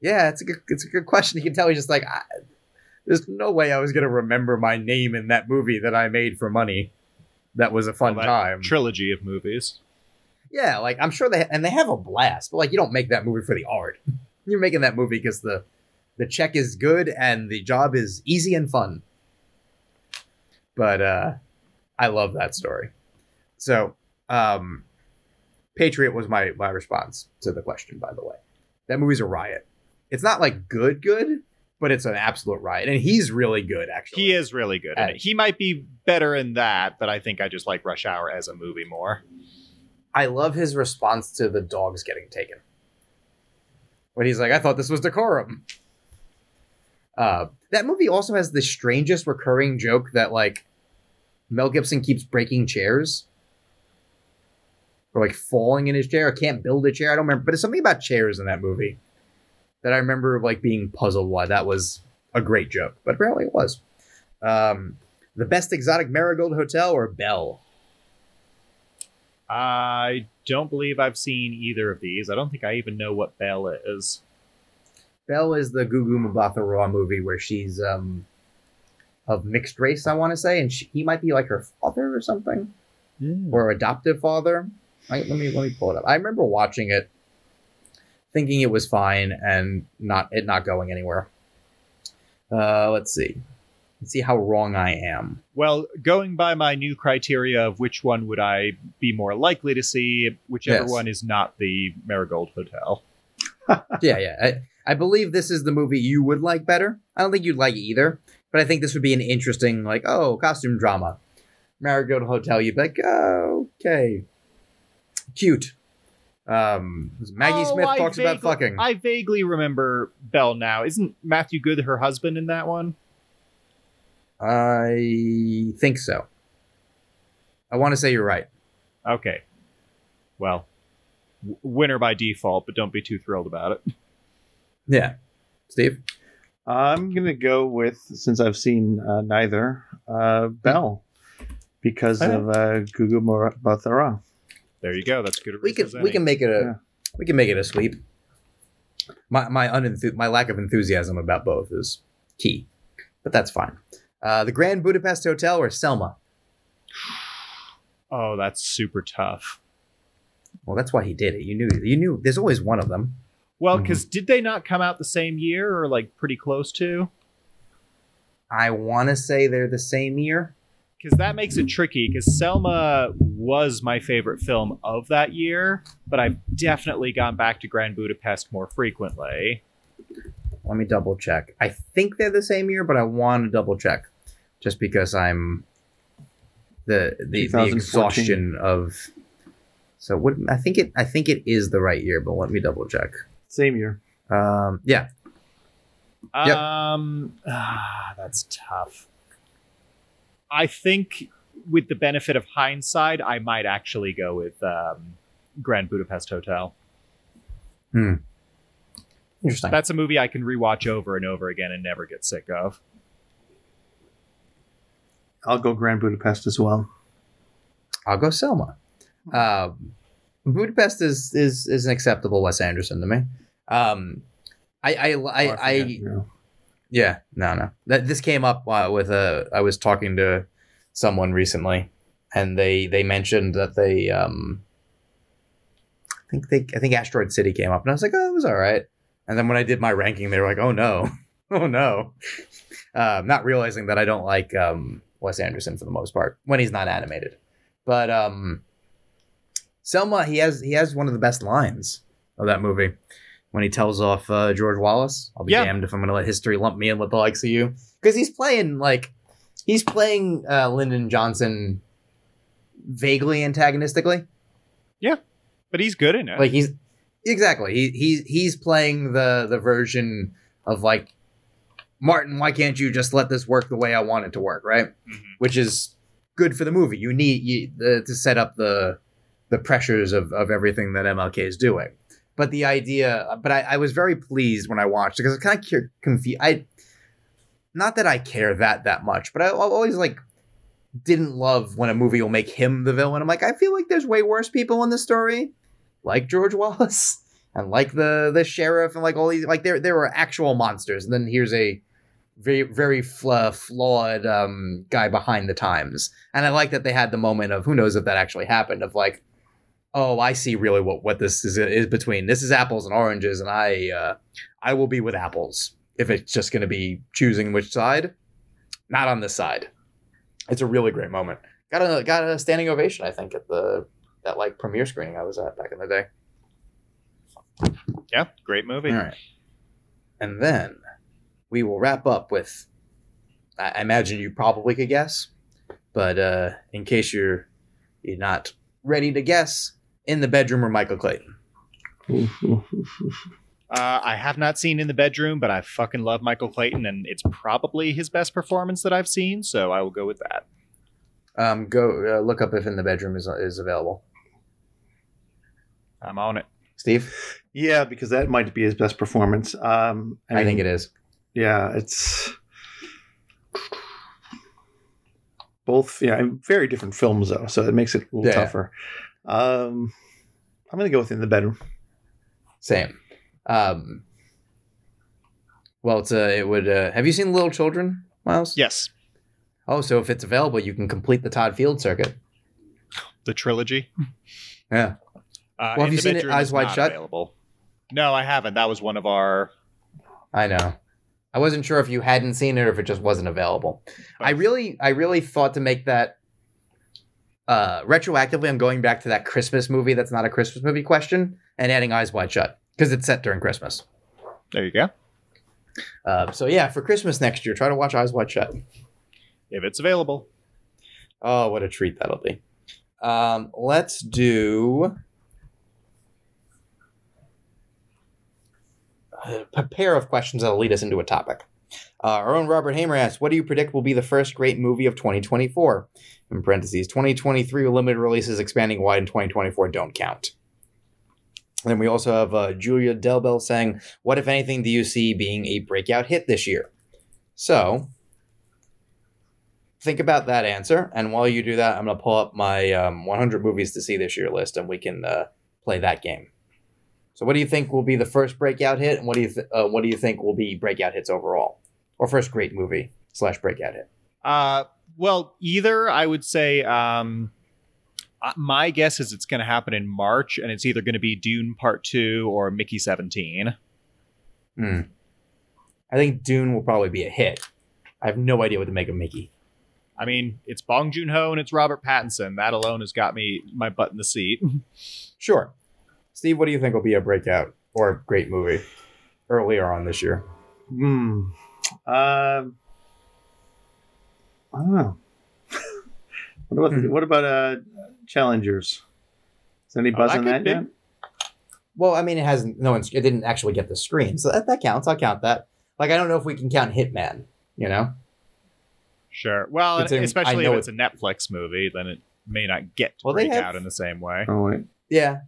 yeah, it's a good, it's a good question." You can tell he's just like, I, "There's no way I was gonna remember my name in that movie that I made for money." That was a fun Well, time. Trilogy of movies. Yeah, like I'm sure they and they have a blast, but like you don't make that movie for the art. You're making that movie because the the check is good and the job is easy and fun. But uh I love that story. So, um Patriot was my my response to the question by the way. That movie's a riot. It's not like good good, but it's an absolute riot and he's really good actually. He is really good it. He might be better in that, but I think I just like Rush Hour as a movie more. I love his response to the dogs getting taken. When he's like, I thought this was decorum. Uh, that movie also has the strangest recurring joke that like Mel Gibson keeps breaking chairs. Or like falling in his chair. I can't build a chair. I don't remember, but it's something about chairs in that movie that I remember like being puzzled why that was a great joke, but apparently it was. Um, the best exotic marigold hotel or Belle? I don't believe I've seen either of these. I don't think I even know what Belle is. Belle is the Gugu Mbatha-Raw movie where she's um of mixed race, I want to say, and she, he might be like her father or something, or adoptive father. I, let me let me pull it up. I remember watching it, thinking it was fine, and not it not going anywhere. Uh, let's see, let's see how wrong I am. Well, going by my new criteria of which one would I be more likely to see, whichever Yes. one is not the Marigold Hotel. Yeah, yeah. I, I believe this is the movie you would like better. I don't think you'd like either, but I think this would be an interesting, like, oh, costume drama. Marigold Hotel, you'd be like, oh, okay. Cute. Um, Maggie Oh, Smith I talks about fucking. I vaguely remember Belle now. Isn't Matthew Goode her husband in that one? I think so. I want to say you're right. Okay. Well, winner by default, but don't be too thrilled about it. Yeah. Steve? I'm gonna go with since I've seen uh, neither uh, Belle because Okay. of uh, Gugu Mbatha-Raw. There you go. That's good. a We can we can make it a Yeah. we can make it a sweep. My my unenthu- my lack of enthusiasm about both is key, but that's fine. Uh, the Grand Budapest Hotel or Selma? Oh, that's super tough. Well, that's why he did it. You knew you knew. There's always one of them. Well, Mm-hmm. because did they not come out the same year or like pretty close to? I want to say they're the same year. Because that makes it tricky. Because Selma was my favorite film of that year, but I've definitely gone back to Grand Budapest more frequently. Let me double check. I think they're the same year, but I want to double check, just because I'm the the, the exhaustion of. So what? I think it. I think it is the right year, but let me double check. Same year. Um, yeah, Yep. Um, ah, that's tough. I think, with the benefit of hindsight, I might actually go with um, Grand Budapest Hotel. interesting. That's a movie I can rewatch over and over again and never get sick of. I'll go Grand Budapest as well. I'll go Selma. Um, Budapest is is is an acceptable Wes Anderson to me. Um, I I Oh, I, I, forget, yeah. no no that this came up uh, with uh, I was talking to someone recently, and they they mentioned that they um, I think they I think Asteroid City came up, and I was like, oh, it was all right. And then when I did my ranking, they were like, oh no, oh no, uh, not realizing that I don't like um, Wes Anderson for the most part when he's not animated. But um, Selma, he has he has one of the best lines of that movie when he tells off uh, George Wallace. I'll be Yeah. damned if I'm going to let history lump me in with the likes of you because he's playing like he's playing uh, Lyndon Johnson vaguely antagonistically. Yeah, but he's good in it. Like he's exactly he he's he's playing the the version of like Martin. Why can't you just let this work the way I want it to work? Right, Mhm. which is good for the movie. You need you, the, to set up the the pressures of of everything that MLK is doing. But the idea, but I, I was very pleased when I watched it because I kind of confused. I not that I care that that much, but I, I always like didn't love when a movie will make him the villain. I'm like, I feel like there's way worse people in this story, like George Wallace and like the the sheriff and like all these like there there were actual monsters, and then here's a very very fla- flawed um, guy behind the times. And I like that they had the moment of who knows if that actually happened of like, oh, I see really what what this is is between. This is apples and oranges, and I uh, I will be with apples if it's just going to be choosing which side. Not on this side. It's a really great moment. Got a got a standing ovation, I think, at the that like premiere screening I was at back in the day. yeah, great movie. All right. And then we will wrap up with I I imagine you probably could guess, but uh, in case you're you're not ready to guess, in the bedroom or Michael Clayton. Uh, I have not seen in the bedroom, but I fucking love Michael Clayton, and it's probably his best performance that I've seen. So I will go with that. Um, go uh, look up if in the bedroom is is available. I'm on it. Steve, Yeah, because that might be his best performance. Um, I, think it is. Yeah, it's both. Yeah, very different films though, so it makes it a little Yeah. tougher. Um, I'm gonna go with in the bedroom. Same. Um, well, it's uh, it would. Uh, have you seen Little Children, Myles? Yes, Oh, so if it's available, you can complete the Todd Field circuit. the trilogy. Yeah. Uh, Well, have you seen it Eyes Wide Shut? Available. No, I haven't. That was one of our. I know. I wasn't sure if you hadn't seen it or if it just wasn't available. I really, I really thought to make that uh, retroactively. I'm going back to that Christmas movie that's not a Christmas movie question and adding Eyes Wide Shut because it's set during Christmas. There you go. Uh, so yeah, for Christmas next year, try to watch Eyes Wide Shut. If it's available. Oh, what a treat that'll be. Um, let's do a pair of questions that'll lead us into a topic. Uh, our own Robert Hamer asks, "What do you predict will be the first great movie of 2024?" In parentheses, 2023 limited releases expanding wide in 2024 don't count. Then we also have uh, Julia Delbel saying, "What if anything do you see being a breakout hit this year?" So think about that answer. And while you do that, I'm going to pull up my um, 100 movies to see this year list, and we can uh, play that game. So, what do you think will be the first breakout hit, and what do you th- uh, what do you think will be breakout hits overall, or first great movie slash breakout hit? Uh, well, either I would say. Um, uh, my guess is it's going to happen in March, and it's either going to be Dune Part Two or Mickey Seventeen. Hmm. I think Dune will probably be a hit. I have no idea what to make of Mickey. I mean, it's Bong Joon Ho and it's Robert Pattinson. That alone has got me my butt in the seat. Sure. Steve, what do you think will be a breakout or a great movie earlier on this year? Hmm. Um. I don't know. what about Hmm. what about uh challengers? Is any Oh, buzz that on that be. yet? Well, I mean, it hasn't. No one's. It didn't actually get the screen, so that, that counts. I'll count that. Like, I don't know if we can count Hitman. You know. Sure. Well, It's in- especially if it's a Netflix movie, then it may not get Well, they break have- out in the same way. Oh wait. Yeah.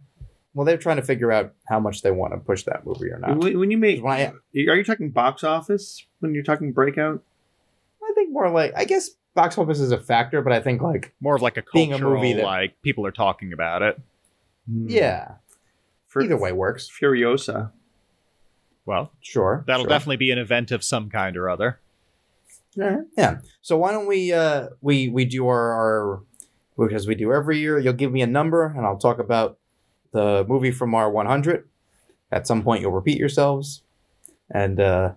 Well, they're trying to figure out how much they want to push that movie or not. When when you make, When I- are you talking box office when you're talking breakout? I think more like I guess box office is a factor, but I think like More of like a Being a movie that- like people are talking about it. Hmm. yeah, For- either way works. Furiosa. Well, Sure, that'll sure. definitely be an event of some kind or other. Alright, Yeah. So why don't we uh we we do our, our because we do every year. You'll give me a number and I'll talk about the movie from our 100. At some point you'll repeat yourselves and uh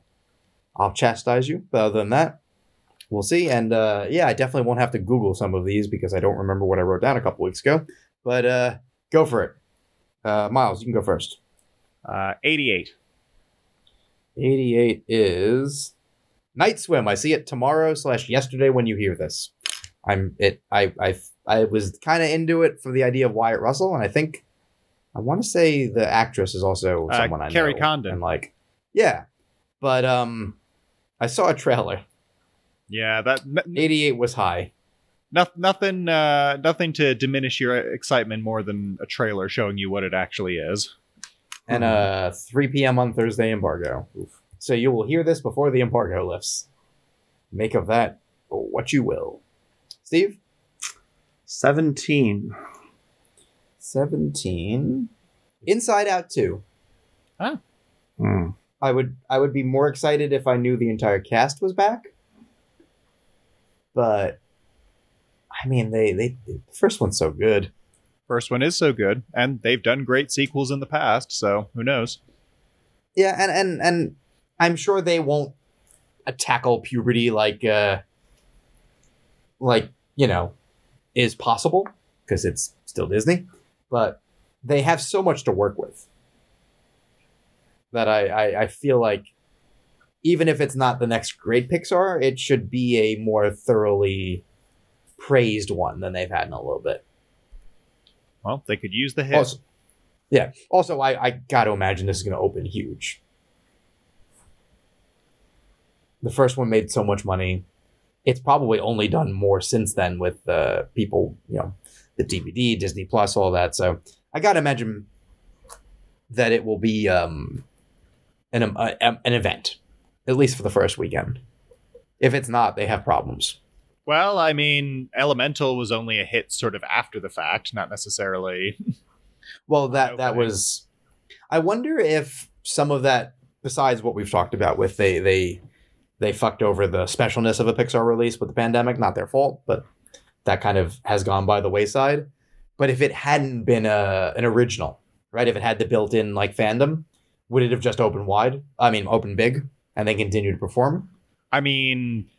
I'll chastise you. But other than that, we'll see. And uh yeah, I definitely won't have to Google some of these because I don't remember what I wrote down a couple weeks ago. But uh go for it. Uh Myles, you can go first. Uh, 88. 88 is Night Swim. I see it tomorrow slash yesterday when you hear this. I'm it. I I I was kind of into it for the idea of Wyatt Russell, and I think I want to say the actress is also Uh, someone I Kerry know. Condon. And like, yeah, but um, I saw a trailer. Yeah, that n- 88 was high. no, nothing uh, nothing to diminish your excitement more than a trailer showing you what it actually is. and uh 3 p.m. on Thursday embargo. Oof. So you will hear this before the embargo lifts. Make of that what you will. Steve, 17. 17. Inside Out 2. Hmm. I would I would be more excited if I knew the entire cast was back. But I mean they they the first one's so good. First one is so good, and they've done great sequels in the past, so who knows? Yeah, and and and I'm sure they won't tackle puberty like uh like, you know, is possible because it's still Disney, but they have so much to work with that I, I I feel like even if it's not the next great Pixar, it should be a more thoroughly praised one than they've had in a little bit. Well, they could use the hit. Also, yeah. Also, I, I got to imagine this is going to open huge. The first one made so much money. It's probably only done more since then with uh, people, you know, the DVD, Disney Plus, all that. So I got to imagine that it will be um, an, um, uh, an event, at least for the first weekend. If it's not, they have problems. Well, I mean, Elemental was only a hit sort of after the fact, not necessarily. Well, that that was. I wonder if some of that, besides what we've talked about, with they they they fucked over the specialness of a Pixar release with the pandemic. Not their fault, but that kind of has gone by the wayside. But if it hadn't been a an original, right? If it had the built-in like fandom, would it have just opened wide? I mean, open big, and then continue to perform? I mean,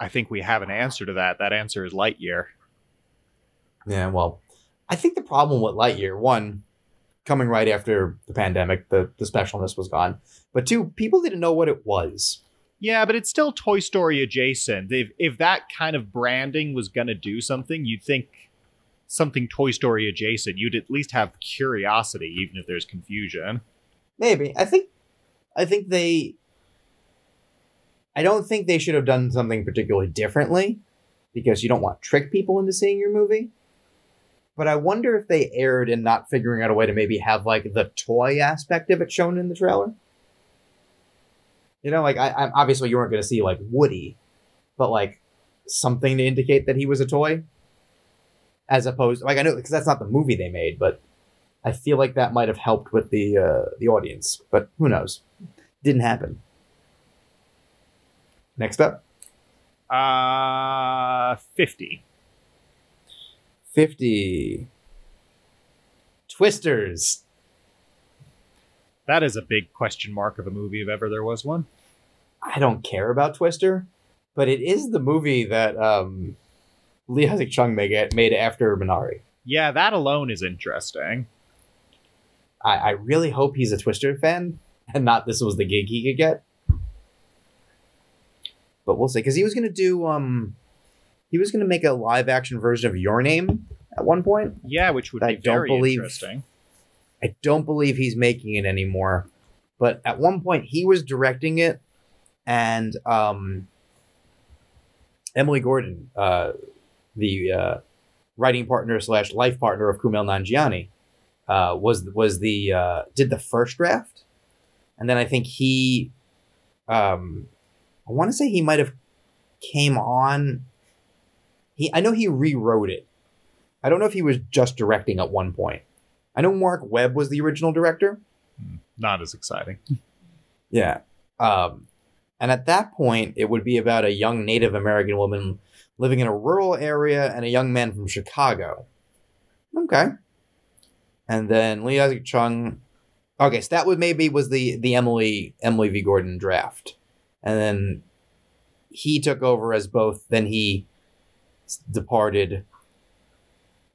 I think we have an answer to that. That answer is Lightyear. Yeah, well, I think the problem with Lightyear, one, coming right after the pandemic, the, the specialness was gone. But two, people didn't know what it was. Yeah, but it's still Toy Story adjacent. If if that kind of branding was gonna do something, you'd think something Toy Story adjacent. You'd at least have curiosity, even if there's confusion. Maybe. I think I think they I don't think they should have done something particularly differently because you don't want to trick people into seeing your movie. But I wonder if they erred in not figuring out a way to maybe have like the toy aspect of it shown in the trailer. You know, like I, I obviously you weren't going to see like Woody, but like something to indicate that he was a toy, as opposed like I know because that's not the movie they made, but I feel like that might have helped with the uh, the audience, but who knows? Didn't happen. Next up, Uh, fifty. fifty. Twisters. That is a big question mark of a movie if ever there was one. I don't care about Twister, but it is the movie that um, Lee Isaac Chung made made after Minari. Yeah, that alone is interesting. I, I really hope he's a Twister fan and not this was the gig he could get. But we'll see, because he was gonna do um, he was gonna make a live action version of Your Name at one point. Yeah, which would I be don't believe- interesting. I don't believe he's making it anymore. But at one point he was directing it and um Emily Gordon, uh the uh writing partner slash life partner of Kumail Nanjiani, uh was was the uh did the first draft. And then I think he um I want to say he might have came on he I know he rewrote it. I don't know if he was just directing at one point. I know Marc Webb was the original director. Not as exciting. Yeah. Um, And at that point, it would be about a young Native American woman living in a rural area and a young man from Chicago. Okay. And then Lee Isaac Chung. Okay, so that would maybe was the the Emily Emily V Gordon draft, and then he took over as both. Then he departed,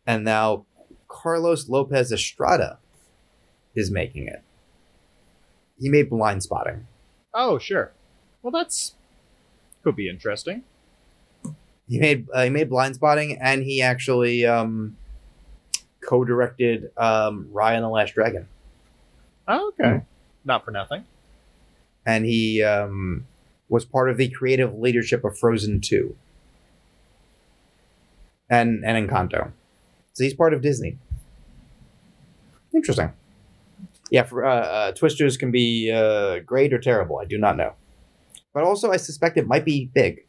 and now Carlos Lopez Estrada is making it. He made Blindspotting. Oh, sure. Well, that's could be interesting. He made uh, he made Blindspotting, and he actually um, co-directed um, Raya and the Last Dragon. Oh, okay. Not for nothing. and he um, was part of the creative leadership of Frozen Two and and Encanto. So he's part of Disney. Interesting. Yeah, for, uh, uh, Twisters can be uh, great or terrible. I do not know, but also I suspect it might be big.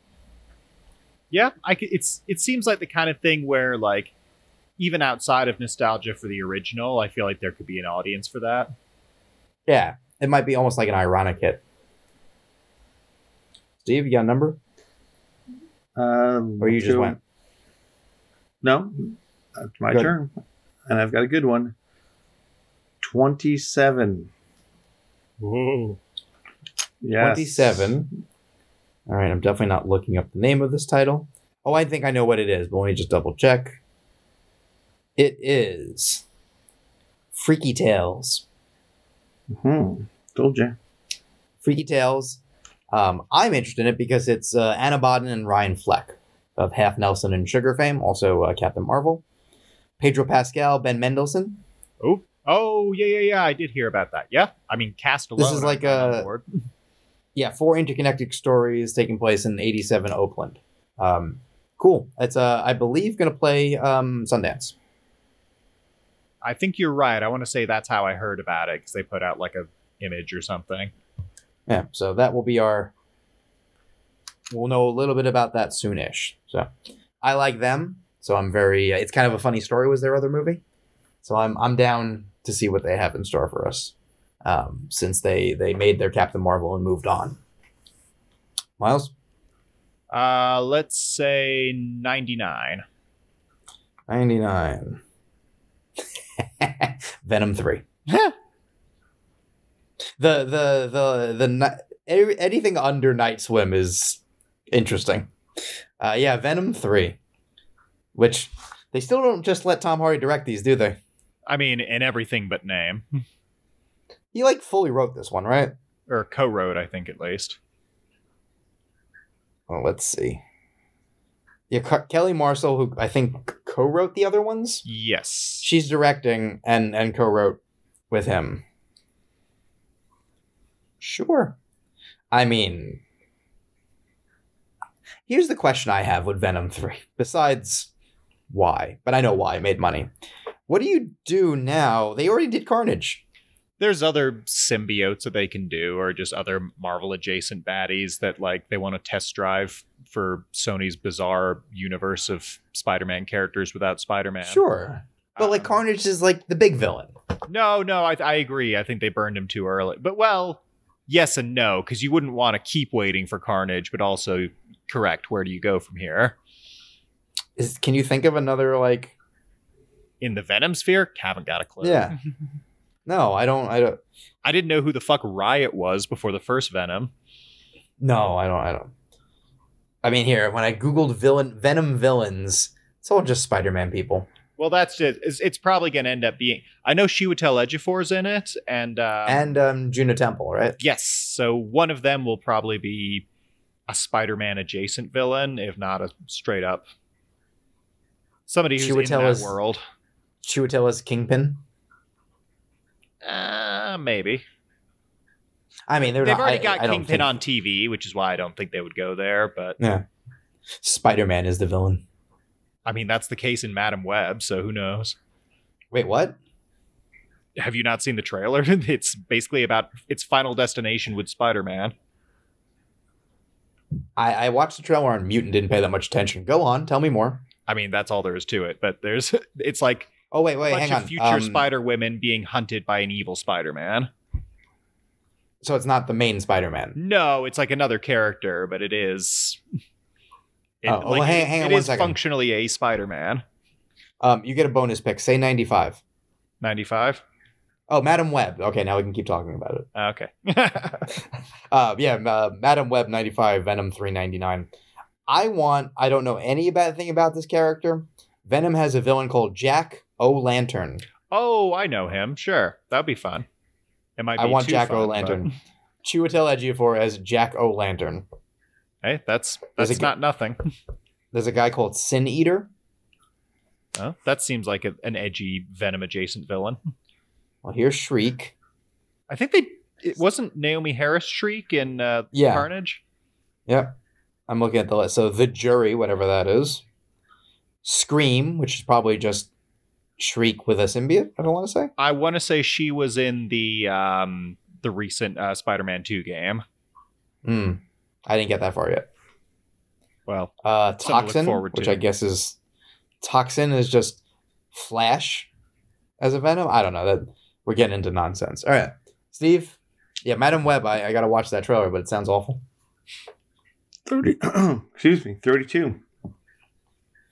Yeah, I c- it's it seems like the kind of thing where like even outside of nostalgia for the original, I feel like there could be an audience for that. Yeah, it might be almost like an ironic hit. Steve, you got a number, Um, or you just went? No, it's my Good. turn, and I've got a good one. Twenty-seven. Whoa. Yes. Twenty-seven. All right, I'm definitely not looking up the name of this title. Oh, I think I know what it is, but let me just double check. It is Freaky Tales. Hmm. Told you. Freaky Tales. Um, I'm interested in it because it's uh, Anna Boden and Ryan Fleck of Half Nelson and Sugar fame, also uh, Captain Marvel. Pedro Pascal, Ben Mendelsohn. Oh, oh yeah, yeah, yeah. I did hear about that. Yeah, I mean, cast alone. This is like a- Yeah, four interconnected stories taking place in '87 Oakland. Um, cool. It's uh, I believe going to play um, Sundance. I think you're right. I want to say that's how I heard about it because they put out like a image or something. Yeah, so that will be our. We'll know a little bit about that soonish. So, I like them. So I'm very. It's kind of a funny story. Was their other movie? So I'm I'm down to see what they have in store for us. Um, since they they made their Captain Marvel and moved on. Myles, Uh, let's say 99. ninety nine. Venom three. the the the the ni- anything under Night Swim is interesting. Uh, yeah, Venom three, which they still don't just let Tom Hardy direct these, do they? I mean, in everything but name. He like fully wrote this one, right? Or co wrote, I think, at least. Well, let's see. Yeah, Ke- Kelly Marcel, who I think co-wrote the other ones, Yes. she's directing and and co-wrote with him. Sure. I mean, here's the question I have with Venom 3. Besides why, but I know why it made money. What do you do now? They already did Carnage. There's other symbiotes that they can do, or just other Marvel adjacent baddies that like they want to test drive for Sony's bizarre universe of Spider-Man characters without Spider-Man. Sure. But like Um, Carnage is like the big villain. No, no, I, I agree. I think they burned him too early. But well, yes and no, because you wouldn't want to keep waiting for Carnage, but also correct. Where do you go from here? Is can you think of another like In the Venom sphere, haven't got a clue. Yeah. No, I don't I don't I didn't know who the fuck Riot was before the first Venom. No, I don't I don't. I mean here, when I googled villain Venom villains, it's all just Spider-Man people. Well, that's just it's, it's probably going to end up being. I know Chiwetel Ejiofor's in it, and uh, and um Juno Temple, right? yes, so one of them will probably be a Spider-Man adjacent villain, if not a straight up somebody who's in Chiwetel that is- world. Chiwetel as Kingpin. Uh, maybe I mean, they're they've not, already I- got I don't Kingpin think- on TV, which is why I don't think they would go there. But Yeah. Spider-Man is the villain. I mean, that's the case in Madame Web, so who knows? Wait, what? Have you not seen the trailer? It's basically about its final destination with Spider-Man. I, I watched the trailer on mute and didn't pay that much attention. Go on, tell me more. I mean, that's all there is to it. But there's, it's like Oh wait, a wait, bunch hang of on. future Um, Spider Women being hunted by an evil Spider Man. So it's not the main Spider-Man. No, it's like another character, but it is. It, Oh, well, like, hang- it- hang on it one is second. functionally a Spider-Man. Um, you get a bonus pick. Say 95. 95? Oh, Madame Web. Okay, now we can keep talking about it. Okay. Uh, yeah, uh, Madame Web 95, Venom 399. I want, I don't know any bad thing about this character. Venom has a villain called Jack O' Lantern. oh, I know him. Sure. That'd be fun. It might be I want Jack O' but- Lantern. Chiwetel Ejiofor as Jack O' Lantern. Hey, that's that's a g- not nothing. There's a guy called Sin Eater. Oh, that seems like a, an edgy Venom adjacent villain. Well, here's Shriek. I think they it wasn't Naomie Harris Shriek in uh, Yeah. Carnage. Yep. I'm looking at the list. So the jury, whatever that is. Scream, which is probably just Shriek with a symbiote, I don't want to say. I want to say she was in the um the recent uh, Spider-Man 2 game. Hmm. I didn't get that far yet. Well, Uh, Something to Toxin, which to. I guess is Toxin is just Flash as a Venom. I don't know that we're getting into nonsense. All right, Steve. Yeah, Madame Web. I, I got to watch that trailer, but it sounds awful. 30. excuse me, 32.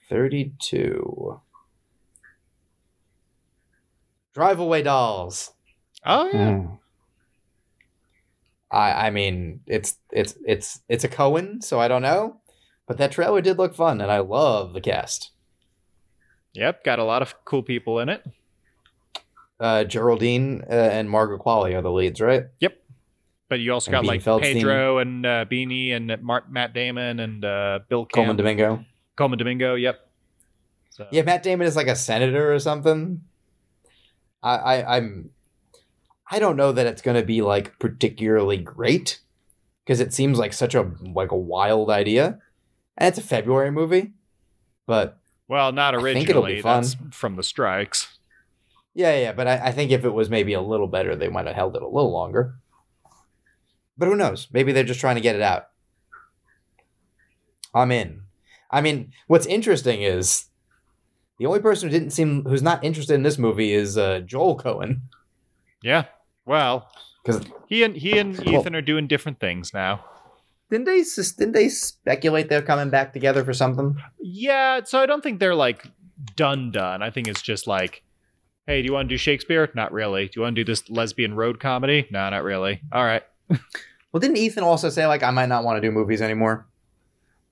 Thirty-two. Drive away dolls. oh yeah. Mm. I I mean it's it's it's it's a Coen, so I don't know, but that trailer did look fun, and I love the cast. Yep, got a lot of cool people in it. Uh, Geraldine uh, and Margaret Qualley are the leads, right? Yep. But you also And got Beanie like Feldstein. Pedro and uh, Beanie and Mar- Matt Damon and uh, Bill Camp. Colman Domingo. Colman Domingo. Yep. So, Yeah, Matt Damon is like a senator or something. I, I I'm I don't know that it's gonna be like particularly great because it seems like such a like a wild idea, and it's a February movie. But Well, not originally. I think it'll be fun. That's from the strikes. yeah, yeah. But I, I think if it was maybe a little better, they might have held it a little longer. But who knows? Maybe they're just trying to get it out. I'm in. I mean, what's interesting is the only person who didn't seem who's not interested in this movie is uh, Joel Coen. Yeah. Well, 'Cause- he and he and Well- Ethan are doing different things now. Didn't they didn't they speculate they're coming back together for something? Yeah, so I don't think they're like done done. I think it's just like, hey, do you want to do Shakespeare? Not really. Do you want to do this lesbian road comedy? No, not really. All right. Well, didn't Ethan also say like I might not want to do movies anymore?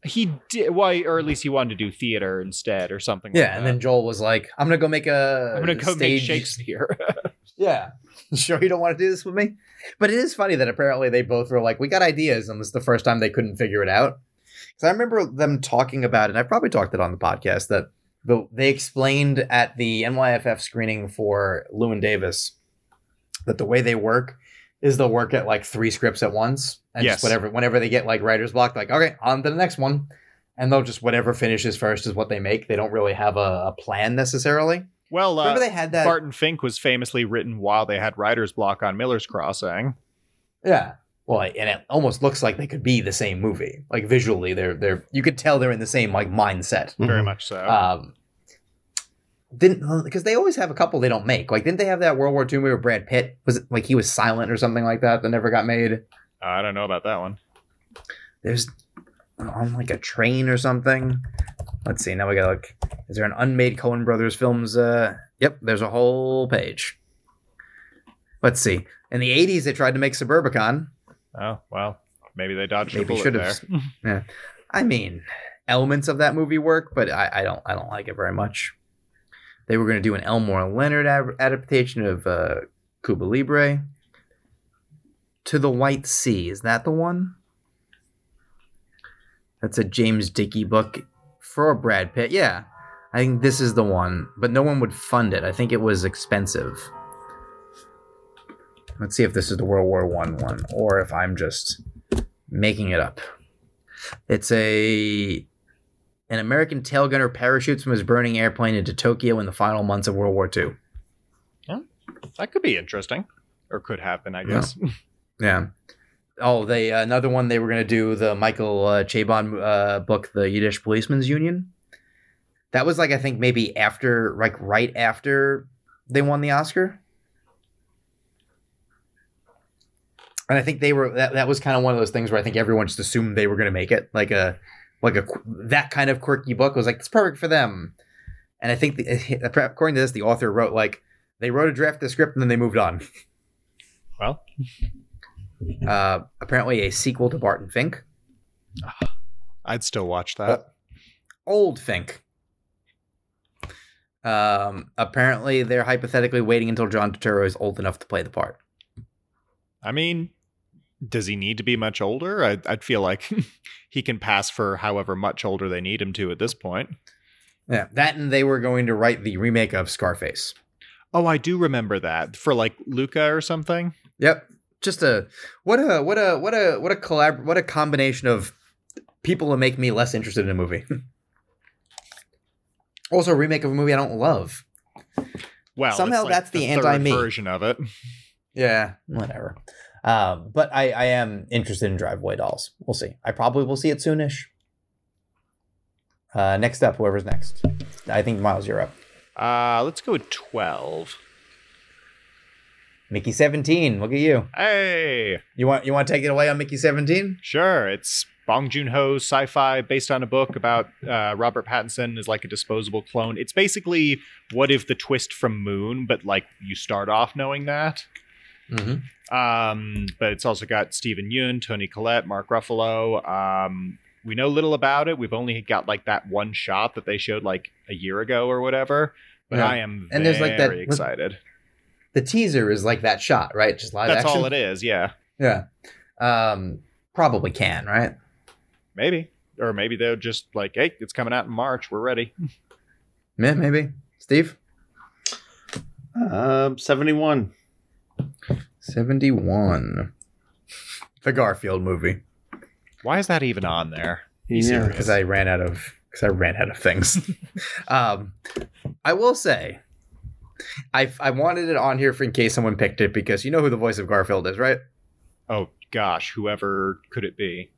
He did, why, or at least he wanted to do theater instead or something. Yeah, like and that. then Joel was like, "I'm gonna go make a I'm gonna go make stage- Shakespeare. Yeah, sure you don't want to do this with me? But it is funny that apparently they both were like, "We got ideas," and this is the first time they couldn't figure it out. Because I remember them talking about it. I probably talked it on the podcast that the, they explained at the NYFF screening for Llewyn Davis that the way they work is they'll work at like three scripts at once, and Yes. just whatever whenever they get like writer's block, like okay, on to the next one, and they'll just whatever finishes first is what they make. They don't really have a, a plan necessarily. well, uh, they had that. Barton Fink was famously written while they had writer's block on Miller's Crossing. Yeah. Well, and it almost looks like they could be the same movie. Like visually, they're they're you could tell they're in the same like mindset. Very Mhm. much so. Um, didn't because they always have a couple they don't make. Like, didn't they have that World War II movie with Brad Pitt? Was it like he was silent or something like that that never got made? I don't know about that one. There's on like a train or something. Let's see. Now we gotta look. Is there an unmade Coen Brothers films? Uh, yep. There's a whole page. Let's see. In the '80s, they tried to make Suburbicon. Oh well, maybe they dodged a Maybe bullet should there. have. I mean, elements of that movie work, but I, I don't I don't like it very much. They were going to do an Elmore Leonard ad- adaptation of uh, Cuba Libre. To the White Sea is that the one? That's a James Dickey book for Brad Pitt. Yeah, I think this is the one, but no one would fund it. I think it was expensive. Let's see if this is the World War One one, or if I'm just making it up. It's a an American tail gunner parachutes from his burning airplane into Tokyo in the final months of World War II. That could be interesting, or could happen, I guess. Yeah. Oh, they another one they were going to do the Michael uh, Chabon uh, book, The Yiddish Policemen's Union. That was like I think maybe after, like right after they won the Oscar. and I think they were that, that was kind of one of those things where I think everyone just assumed they were going to make it like a like a that kind of quirky book was like it's perfect for them. And I think the, according to this, the author wrote like they wrote a draft of the script and then they moved on. Well, Uh, apparently, a sequel to Barton Fink, I'd still watch that. old Fink. Um, apparently, they're hypothetically waiting until John Turturro is old enough to play the part. I mean, does he need to be much older? I, I'd feel like he can pass for however much older they need him to at this point. Yeah, that and they were going to write the remake of Scarface. Oh, I do remember that for like Luca or something. Yep. Just a what a what a what a what a collab what a combination of people to make me less interested in a movie. also, a remake of a movie I don't love. Well, Somehow like that's the third anti-me. version of it. Yeah, whatever. Um, but I, I am interested in Drive Away Dolls. We'll see. I probably will see it soonish. Uh, next up, whoever's next. I think Myles, you're up. Uh, let's go with twelve. Mickey 17. Look at you. Hey, You want you want to take it away on Mickey 17? sure. It's Bong Joon Ho's sci-fi based on a book about uh, Robert Pattinson is like a disposable clone. It's basically what if the twist from Moon, but like you start off knowing that. Mm-hmm. Um, but it's also got Steven Yeun, Toni Collette, Mark Ruffalo. Um, we know little about it. We've only got like that one shot that they showed like a year ago or whatever. But Yeah. I am And very there's, like, that- excited. The teaser is like that shot, right? Just live action. That's action. all it is. Yeah, Yeah. Um, probably can, right? maybe, or maybe they're just like, hey, it's coming out in March. We're ready. Yeah, maybe. Steve? Um, 71. 71. The Garfield movie. Why is that even on there? Be Yeah. Because I ran out of because I ran out of things. um, I will say, I I wanted it on here for in case someone picked it because you know who the voice of Garfield is, right? Oh gosh, whoever could it be?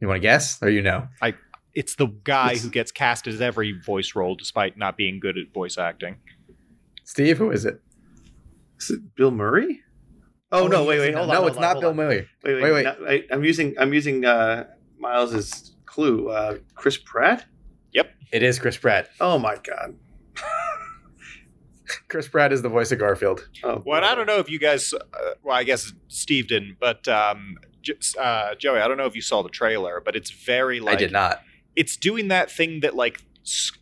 You want to guess, or you know? I It's the guy It's- who gets cast as every voice role despite not being good at voice acting. Steve, who is it? Is it Bill Murray? Oh, no, wait, wait, in- hold on. No, hold it's on, not hold Bill on. Murray. Wait, wait, Wait, wait. no, I, I'm using I'm using uh, Myles's clue. Uh, Chris Pratt. Yep, it is Chris Pratt. Oh my god. Chris Pratt is the voice of Garfield. Oh, Well, and I don't know if you guys. Uh, well, I guess Steve didn't, but um, J- uh, Joey, I don't know if you saw the trailer, but it's very like I did not. it's doing that thing that like S-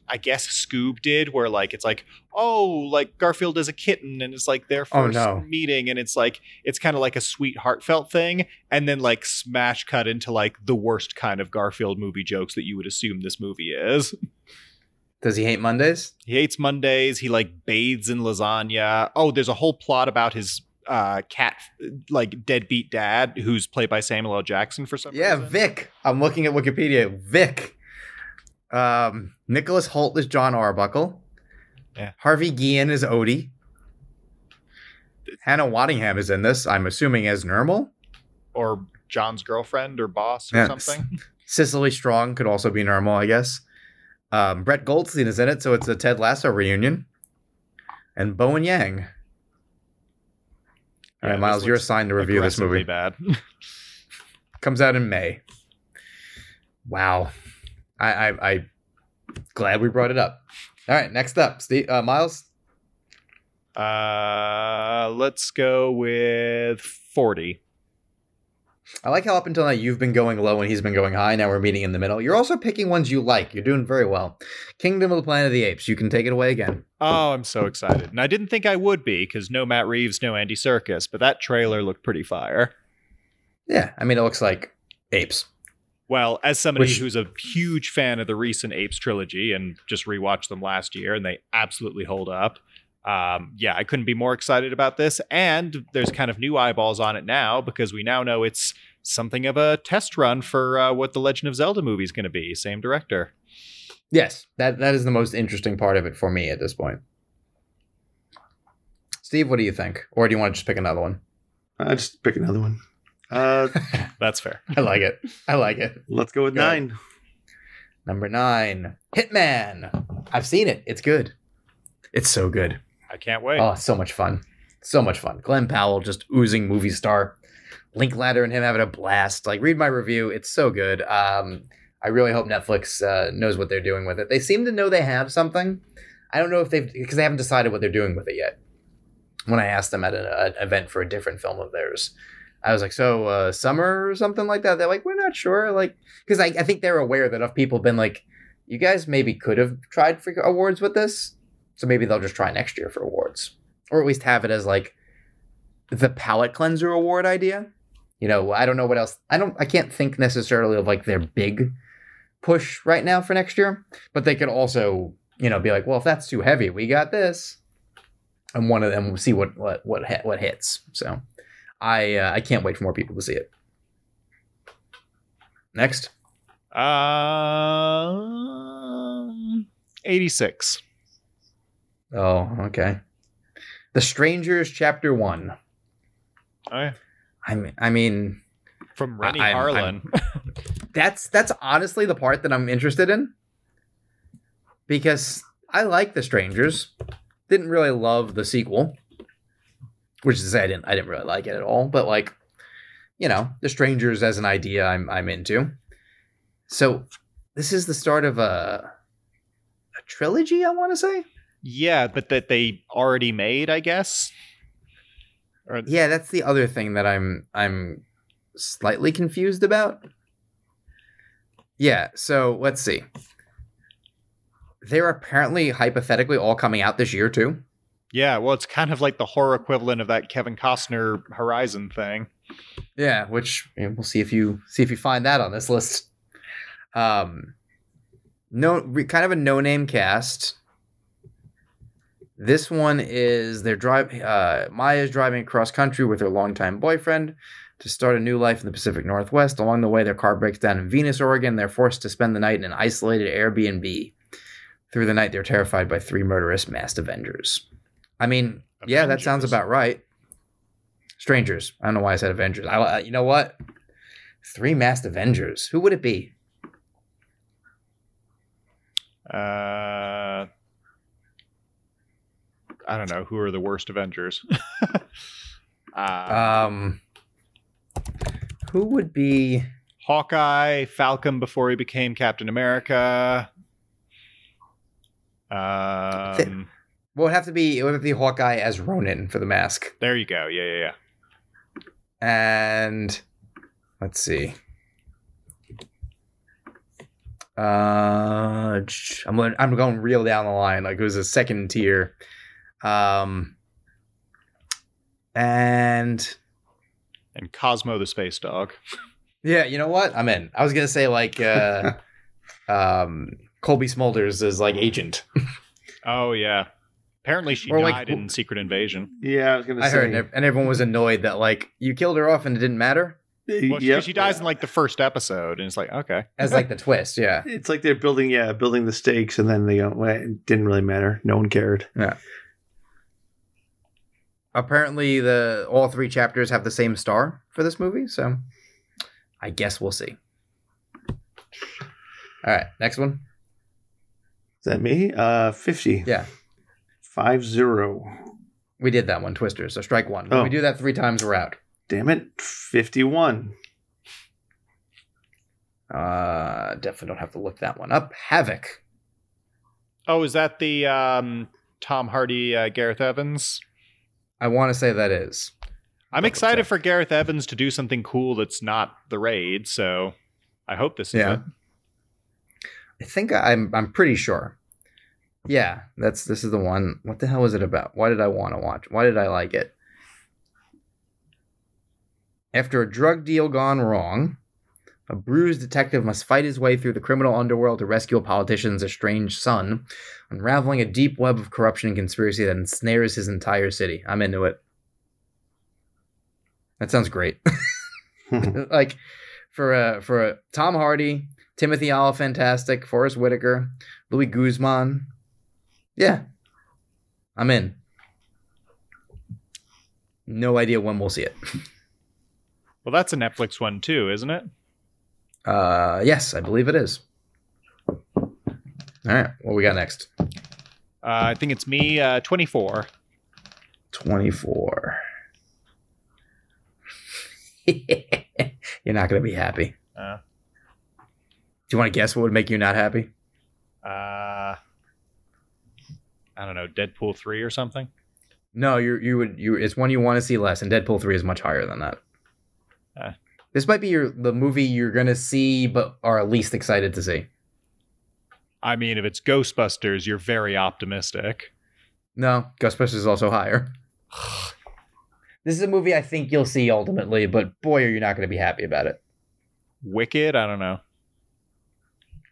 I guess Scoob did, where like it's like oh like Garfield is a kitten and it's like their Oh, first no. meeting and it's like it's kind of like a sweet heartfelt thing, and then like smash cut into like the worst kind of Garfield movie jokes that you would assume this movie is. Does he hate Mondays? He hates Mondays. He like bathes in lasagna. Oh, there's a whole plot about his uh cat like deadbeat dad who's played by Samuel L. Jackson for some Yeah, reason. Vic. I'm looking at Wikipedia. Vic. Um, Nicholas Hoult is John Arbuckle. Yeah. Harvey Guillen is Odie. Hannah Waddingham is in this. I'm assuming as normal. or John's girlfriend or boss or Yes. something. Cecily Strong could also be normal, I guess. Um, Brett Goldstein is in it, so it's a Ted Lasso reunion. And Bowen Yang. All Yeah, right, Myles, you're assigned to review this movie. bad. Comes out in May. Wow. I, I, I glad we brought it up. All right, next up, Steve, uh, Myles. uh, let's go with forty. I like how up until now you've been going low and he's been going high. Now we're meeting in the middle. You're also picking ones you like. You're doing very well. Kingdom of the Planet of the Apes. You can take it away again. Oh, I'm so excited, and I didn't think I would be because no Matt Reeves, no Andy Serkis, but that trailer looked pretty fire. Yeah, I mean it looks like apes. Well, as somebody Which- who's a huge fan of the recent Apes trilogy and just rewatched them last year, and they absolutely hold up. Um, yeah, I couldn't be more excited about this. And there's kind of new eyeballs on it now because we now know it's something of a test run for uh, what the Legend of Zelda movie is going to be. Same director. Yes, that that is the most interesting part of it for me at this point. Steve, what do you think? Or do you want to just pick another one? I just pick another one. Uh, That's fair. I like it. I like it. let's go with Good. nine. Number nine, Hitman. I've seen it. It's good. It's so good. I can't wait. Oh, so much fun. so much fun. Glen Powell just oozing movie star. Linklater and him having a blast. Like read my review. It's so good. Um, I really hope Netflix uh, knows what they're doing with it. They seem to know they have something. I don't know if they've because they haven't decided what they're doing with it yet. When I asked them at an, an event for a different film of theirs, I was like, "So uh, summer or something like that?" They're like, "We're not sure." Like, because I, I think they're aware that if people have been like, "You guys maybe could have tried for awards with this," so maybe they'll just try next year for awards, or at least have it as like the palate cleanser award idea. You know, I don't know what else. I don't. I can't think necessarily of like their big push right now for next year, but they could also, you know, be like, well, if that's too heavy, we got this, and one of them will see what what what what hits. So, I uh, I can't wait for more people to see it. Next, Um, 86. oh okay, The Strangers, Chapter One. Oh, yeah. I mean, I mean, From Renny I'm- Harlin. that's that's honestly the part that I'm interested in because I like The Strangers. Didn't really love the sequel, which is to say I didn't I didn't really like it at all. But like, you know, The Strangers as an idea, I'm I'm into. So this is the start of a a trilogy. I want to say. yeah, but that they already made, I guess. Or, Yeah, that's the other thing that I'm I'm slightly confused about. Yeah, so let's see. They're apparently hypothetically all coming out this year too. Yeah, well, it's kind of like the horror equivalent of that Kevin Costner Horizon thing. Yeah, which you know, we'll see if you see if you find that on this list. Um, no, kind of a no-name cast. This one is they're driving. Uh, Maya's driving across country with her longtime boyfriend to start a new life in the Pacific Northwest. Along the way, their car breaks down in Venus, Oregon. They're forced to spend the night in an isolated Airbnb. Through the night, they're terrified by three murderous masked Avengers. I mean, yeah, that sounds about right. Strangers. I don't know why I said Avengers. I, uh, you know what? Three masked Avengers. Who would it be? Uh, I don't know. Who are the worst Avengers? uh, Um, who would be? Hawkeye, Falcon before he became Captain America. Um, Well, it'd have to be. It would have to be Hawkeye as Ronin for the mask. there you go. Yeah, yeah, yeah. And let's see. Uh, I'm going. I'm going real down the line. Like it was a second tier. Um, and And Cosmo the Space Dog. yeah, you know what? I'm in. I was gonna say like, uh, um, Cobie Smulders is like agent. Oh yeah. Apparently she Or, like, died in Secret Invasion. Yeah, I was gonna I say. heard, and everyone was annoyed that like you killed her off and it didn't matter Well, she, she dies in like the first episode, and it's like okay. as like the twist. Yeah. It's like they're building, yeah, building the stakes, and then they go, well, it didn't really matter. No one cared. Yeah. Apparently the all three chapters have the same star for this movie so i guess we'll see all right next one Is that me? Uh, fifty. yeah Five zero. we did that one twister so strike one when Oh. we do that three times we're out Damn it. Fifty-one. uh definitely don't have to look that one up havoc Oh, is that the um, Tom Hardy, uh, Gareth Evans? i want to say that is I'm Double excited check. for Gareth Evans to do something cool that's not the raid. So I hope this is Yeah. it. i think i'm i'm pretty sure yeah that's this is the one what the hell is it about why did i want to watch why did i like it After a drug deal gone wrong, a bruised detective must fight his way through the criminal underworld to rescue a politician's estranged son, unraveling a deep web of corruption and conspiracy that ensnares his entire city. I'm into it. That sounds great. like for a for a Tom Hardy, Timothy Fantastic, Forest Whitaker, Luis Guzmán. Yeah. I'm in. No idea when we'll see it. Well, that's a Netflix one too, isn't it? Uh, yes, I believe it is. All right, what we got next? Uh, I think it's me, uh, 24. 24. You're not gonna be happy. Uh. Do you want to guess what would make you not happy? Uh, I don't know, Deadpool three or something. No, you you would you. It's one you want to see less, and Deadpool three is much higher than that. Uh. This might be your the movie you're gonna see, but are least excited to see. I mean, if it's Ghostbusters, you're very optimistic. No, Ghostbusters is also higher. this is a movie I think you'll see ultimately, but boy, are you not going to be happy about it. Wicked, I don't know.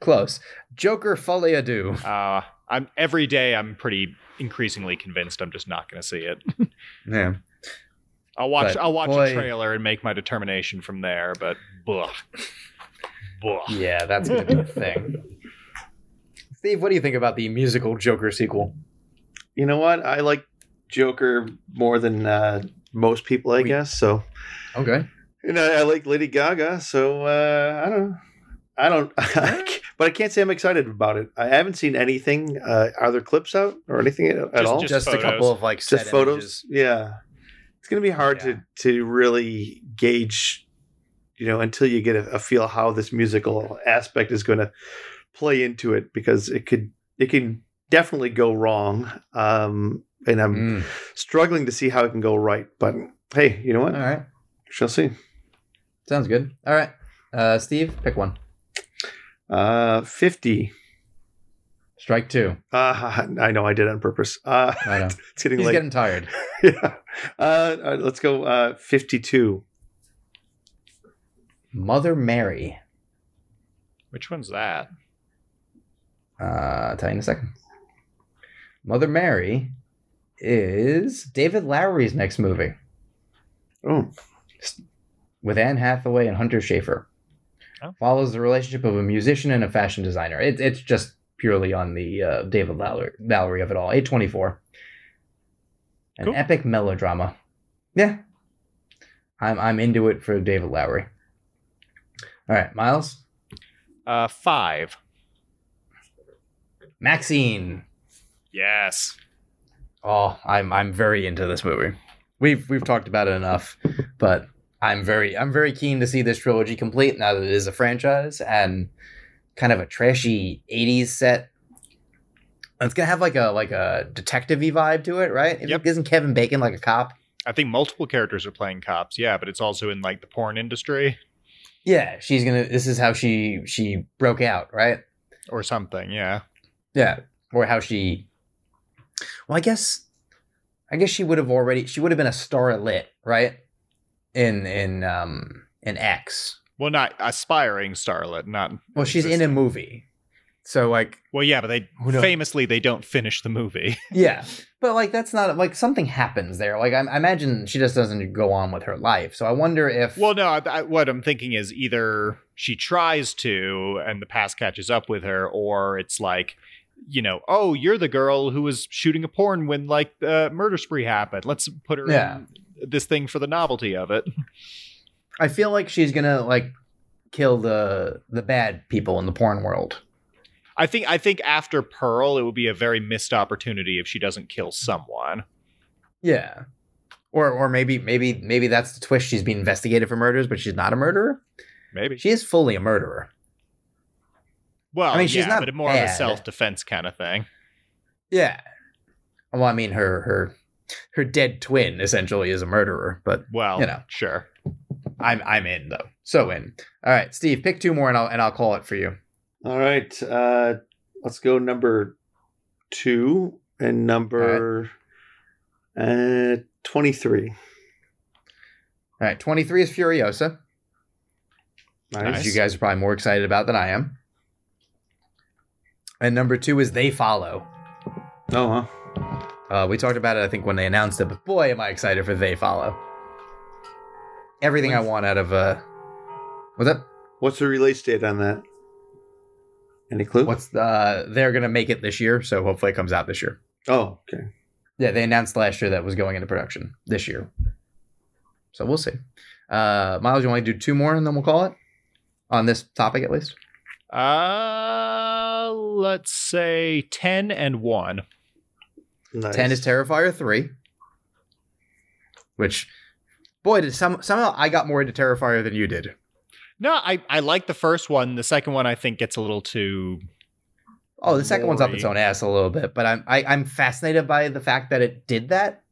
Close. Joker Folie à Deux. Uh, I'm every day. I'm pretty increasingly convinced I'm just not going to see it. Yeah. I'll watch. But, I'll watch boy- a trailer and make my determination from there. But, blah, blah. Yeah, that's going to be a thing. Steve, what do you think about the musical Joker sequel? You know what? I like Joker more than uh, most people, I We- guess. So, Okay. and I, I like Lady Gaga. So uh, I don't. know. I don't. but I can't say I'm excited about it. I haven't seen anything. Uh, are there clips out or anything at, at Just- all? just- Just, a couple of like set just photos. images. Yeah, it's gonna be hard Yeah. to to really gauge, you know, until you get a, a feel how this musical aspect is going to play into it because it could it can definitely go wrong. Um, and I'm Mm. struggling to see how it can go right. But hey, you know what? All right. Shall see. Sounds good. All right. Uh, Steve, pick one. Uh, fifty. Strike two. Uh, I know I did it on purpose. Uh, I know. it's getting He's late. getting tired. yeah. Uh, let's go. Uh, fifty-two. Mother Mary. Which one's that? Uh, I'll tell you in a second. Mother Mary is David Lowery's next movie Oh, with Anne Hathaway and Hunter Schafer. Oh. Follows the relationship of a musician and a fashion designer. It, it's just purely on the uh, David Lowery, Lowery of it all. 824. An Cool. epic melodrama. Yeah. I'm, I'm into it for David Lowery. All right, Myles. Uh, five. MaXXXine. Yes. Oh, I'm I'm very into this movie. We've we've talked about it enough, but I'm very I'm very keen to see this trilogy complete now that it is a franchise and kind of a trashy 80s set. It's gonna have like a like a detective-y vibe to it, right? Isn't- Yep. Isn't Kevin Bacon like a cop? I think multiple characters are playing cops. Yeah, but it's also in like the porn industry Yeah, she's gonna. This is how she she broke out, right? or something. Yeah. Yeah, or how she. Well, I guess, I guess she would have already. She would have been a starlet, right? In in um in X. Well, not aspiring starlet. Not. Well, she's in a movie, so like, Well, yeah, but they famously they don't finish the movie. yeah, but like that's not like something happens there. Like I, I imagine she just doesn't go on with her life. So I wonder if. well, no. I, I, what I'm thinking is either she tries to and the past catches up with her, or it's like. You know, oh, you're the girl who was shooting a porn when like the murder spree happened. Let's put her Yeah. in this thing for the novelty of it. I feel like she's gonna like kill the the bad people in the porn world. I think I think after Pearl, it would be a very missed opportunity if she doesn't kill someone. Yeah. Or or maybe maybe maybe that's the twist. She's being investigated for murders, but she's not a murderer. Maybe. She is fully a murderer. well, I mean, she's yeah, not but more of a self defense kind of thing. Yeah. Well, I mean, her her her dead twin essentially is a murderer, but Well, You know. sure. I'm I'm in though. So in. All right, Steve, pick two more and I'll and I'll call it for you. all right. Uh, let's go number two and number uh, twenty-three. All right, 23 is Furiosa, Nice. which you guys are probably more excited about than I am. And number two is They Follow. Oh, huh. Uh, we talked about it, I think, when they announced it, but boy, am I excited for They Follow. Everything I want out of uh, what's up? What's the release date on that? Any clue? What's uh? They're gonna make it this year, so hopefully it comes out this year. Oh, okay. Yeah, they announced last year that was going into production this year, so we'll see. Uh, Myles, you want to do two more and then we'll call it on this topic at least. Uh, let's say 10 and 1. Nice. Ten is Terrifier three, which Boy, did some somehow I got more into Terrifier than you did. No, I I like the first one. The second one I think gets a little too. Oh, the second one's up Gory. its own ass a little bit, but I'm I, I'm fascinated by the fact that it did that,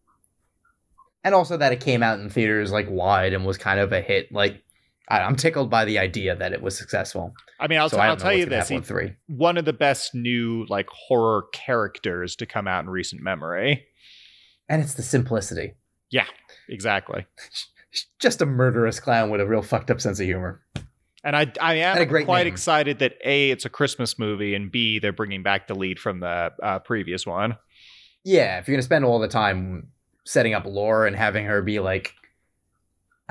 and also that it came out in theaters like wide and was kind of a hit. Like I, I'm tickled by the idea that it was successful. I mean, I'll, so t- I'll tell you this: he- three. one of the best new like horror characters to come out in recent memory. and it's the simplicity. Yeah, exactly. Just a murderous clown with a real fucked up sense of humor. And I, I am quite name. excited that A, it's a Christmas movie, and B, they're bringing back the lead from the uh, previous one. Yeah, if you're gonna spend all the time setting up lore and having her be like,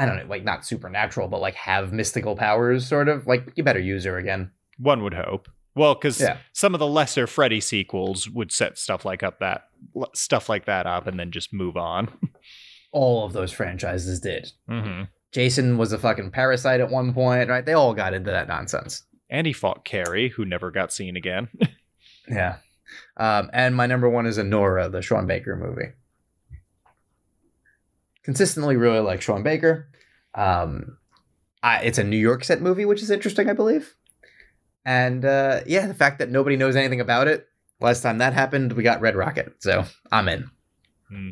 I don't know, like not supernatural, but like have mystical powers, sort of, like you better use her again. One would hope. Well, because Yeah. some of the lesser Freddy sequels would set stuff like up that stuff like that up, and then just move on. All of those franchises did. hmm Jason was a fucking parasite at one point, right? They all got into that nonsense. And he fought Carrie, who never got seen again. Yeah. Um, and my number one is Anora, the Sean Baker movie. Consistently really like Sean Baker. Um, I, it's a New York set movie, which is interesting, I believe. And uh, yeah, the fact that nobody knows anything about it. Last time that happened, we got Red Rocket. So I'm in. Hmm.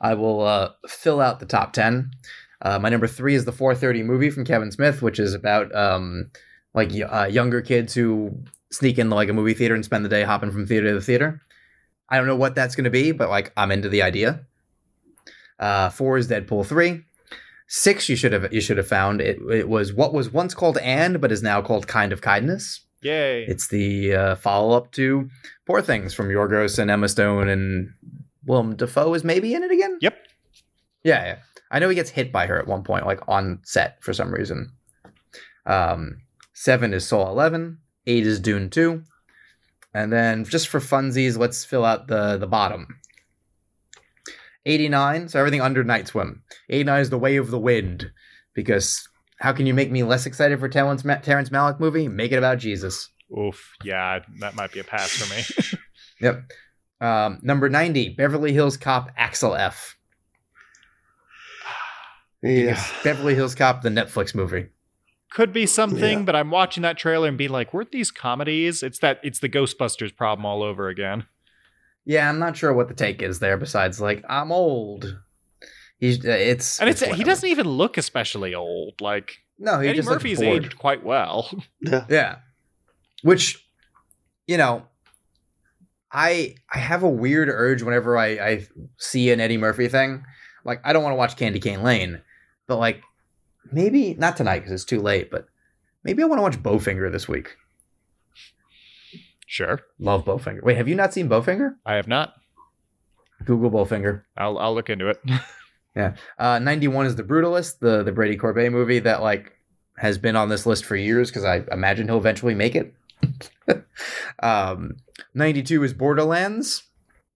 I will uh, fill out the top 10. Uh, my number three is the 430 movie from Kevin Smith, which is about um, like uh, younger kids who sneak into like a movie theater and spend the day hopping from theater to theater. I don't know what that's going to be, but like I'm into the idea. Uh, four is Deadpool three. Six you should have you should have found it. It was what was once called and but is now called Kind of Kindness. Yay. It's the uh, follow up to Poor Things from Yorgos and Emma Stone and Willem Dafoe is maybe in it again. Yep. Yeah, yeah. I know he gets hit by her at one point, like on set for some reason. Um, seven is Soul Eleven. Eight is Dune Two, and then just for funsies, let's fill out the the bottom. Eighty nine. So everything under Night Swim. Eighty nine is The Way of the Wind, because how can you make me less excited for Terrence, Ma- Terrence Malick movie? Make it about Jesus. Oof. Yeah, that might be a pass for me. Yep. Um, number 90, Beverly Hills Cop Axel F. Yeah. Beverly Hills Cop, the Netflix movie. Could be something, Yeah. but I'm watching that trailer and being like, weren't these comedies? It's that it's the Ghostbusters problem all over again. Yeah, I'm not sure what the take is there besides, like, I'm old. He's, uh, it's. And it's, he doesn't even look especially old. Like No, he Eddie just Murphy's aged quite well. Yeah. Yeah. Which, you know, I I have a weird urge whenever I, I see an Eddie Murphy thing. Like, I don't want to watch Candy Cane Lane, but like, maybe not tonight because it's too late, but maybe I want to watch Bowfinger this week. Sure. Love Bowfinger. Wait, have you not seen Bowfinger? I have not. Google Bowfinger. I'll I'll look into it. Yeah. Uh, 91 is The Brutalist, the, the Brady Corbet movie that like has been on this list for years because I imagine he'll eventually make it. um, 92 is Borderlands.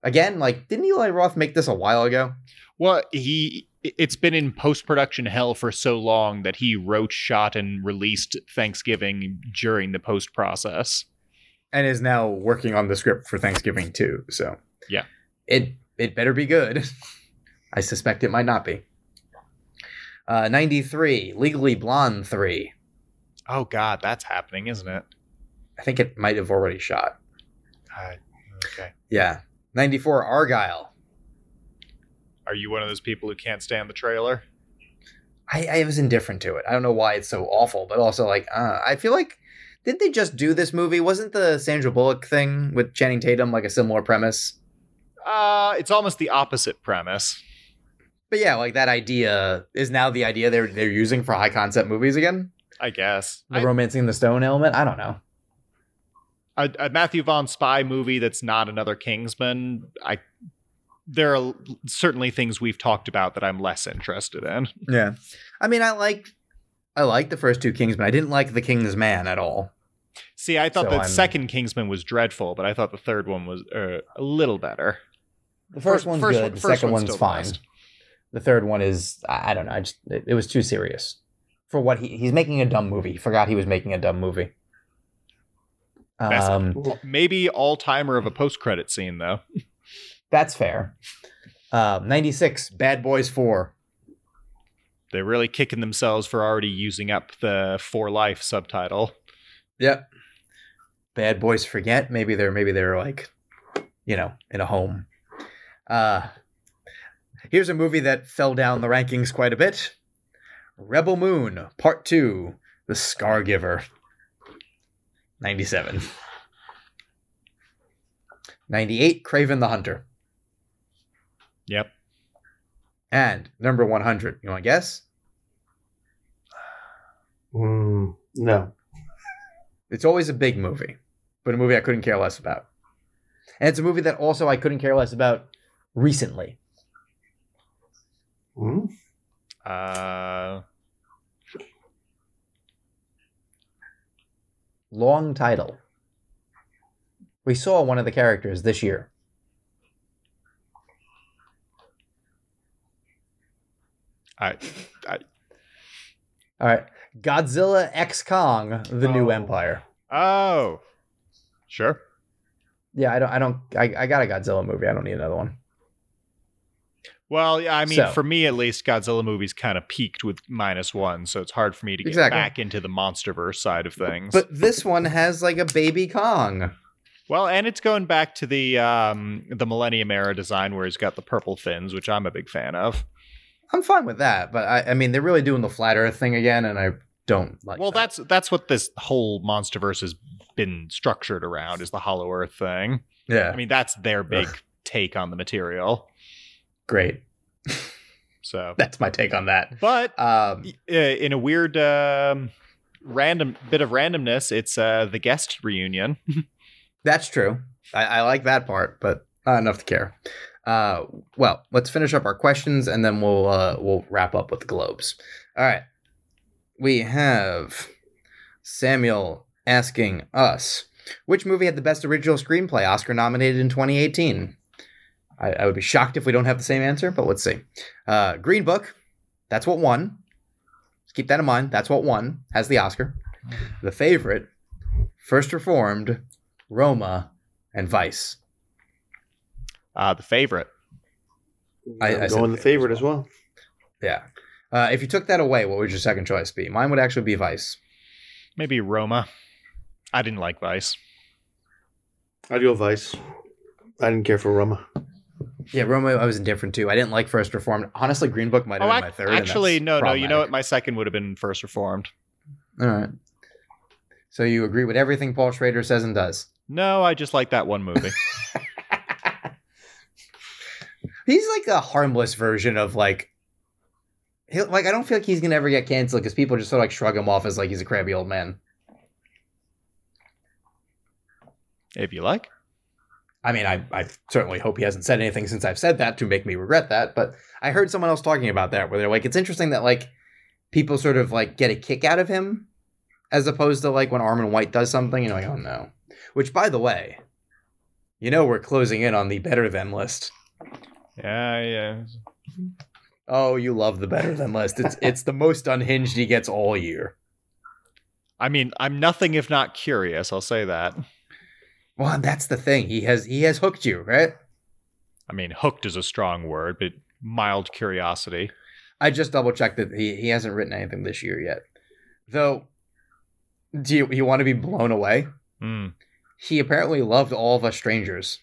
Again, like, didn't Eli Roth make this a while ago? well, he it's been in post production hell for so long that he wrote, shot, and released Thanksgiving during the post process. And is now working on the script for Thanksgiving too. So Yeah. it it better be good. I suspect it might not be. Uh, 93, Legally Blonde 3. Oh God, that's happening, isn't it? I think it might have already shot. Uh, okay. Yeah. 94, Argylle. Are you one of those people who can't stand the trailer? I, I was indifferent to it. I don't know why it's so awful, but also like uh, I feel like didn't they just do this movie? Wasn't the Sandra Bullock thing with Channing Tatum like a similar premise? Uh, it's almost the opposite premise. But yeah, like that idea is now the idea they're they're using for high concept movies again. I guess. The I- romancing the stone element. I don't know. a, a Matthew Vaughn spy movie that's not another Kingsman. I there are certainly things we've talked about that I'm less interested in. Yeah, I mean, I like I like the first two Kingsmen. I didn't like the King's Man at all. See, I thought So the I'm- second Kingsman was dreadful, but I thought the third one was uh, a little better. The first, First- one's first good. one- the first second one's one's fine. best. The third one is I, don't know. I just it, it was too serious for what he he's making a dumb movie. He forgot he was making a dumb movie. Um, Maybe all timer of a post credit scene though. that's fair. Um, 96, Bad Boys 4. They're really kicking themselves for already using up the for life subtitle. Yep. Bad boys forget. Maybe they're maybe they're like, you know, in a home. Uh here's a movie that fell down the rankings quite a bit. Rebel Moon, Part Two, The Scargiver. 97. 98, Kraven the Hunter. Yep. And number 100. You want to guess? Mm, no. It's always a big movie, but a movie I couldn't care less about. And it's a movie that also I couldn't care less about recently. Mm? Uh, Long title. We saw one of the characters this year. I, I, All right. Godzilla X Kong, The New Oh. Empire. oh, sure. Yeah, I don't I don't I, I got a Godzilla movie. I don't need another one. Well, yeah, I mean, So- for me at least, Godzilla movies kind of peaked with minus one, so it's hard for me to get Exactly. back into the MonsterVerse side of things. But this one has like a baby Kong. well, and it's going back to the um, the Millennium era design where he's got the purple fins, which I'm a big fan of. I'm fine with that, but I, I mean they're really doing the flat Earth thing again, and I don't like. well, that. that's that's what this whole MonsterVerse has been structured around is the Hollow Earth thing. yeah, I mean, that's their big take on the material. great. So, That's my take on that. but Um, uh, in a weird um, random bit of randomness, it's uh, the guest reunion. That's true. I, I like that part, but not enough to care. Uh, well, let's finish up our questions and then we'll uh, we'll wrap up with globes. All right. We have Samuel asking us which movie had the best original screenplay Oscar nominated in 2018. I, I would be shocked if we don't have the same answer, but let's see. Uh, Green Book, that's what won. Just keep that in mind. That's what won. Has the Oscar. The favorite, First Reformed, Roma, and Vice. Uh, the favorite. I- I'm I going the favorite favorite as as well. Yeah. Uh, if you took that away, what would your second choice be? Mine would actually be Vice. Maybe Roma. I didn't like Vice. I'd go Vice. I didn't care for Roma. Yeah, Roma, I was indifferent too. I didn't like First Reformed. Honestly, Green Book might have Oh, been ac- my third. actually, no, no. You know what? My second would have been First Reformed. All right. So you agree with everything Paul Schrader says and does? No, I just like that one movie. He's like a harmless version of like. He'll, like I don't feel like he's gonna ever get canceled because people just sort of like shrug him off as like he's a crabby old man. if you like. I mean, I, I certainly hope he hasn't said anything since I've said that to make me regret that. But I heard someone else talking about that where they're like, it's interesting that like people sort of like get a kick out of him as opposed to like when Armond White does something, and you're like, oh no. Which, by the way, you know, we're closing in on the better than list. Yeah, yeah. Oh, you love the better than list. It's it's the most unhinged he gets all year. I mean, I'm nothing if not curious. I'll say that. Well, that's the thing. He has he has hooked you, right? I mean, hooked is a strong word, but mild curiosity. I just double checked that he, he hasn't written anything this year yet. Though, do you, you want to be blown away? Hmm. He apparently loved all of us strangers.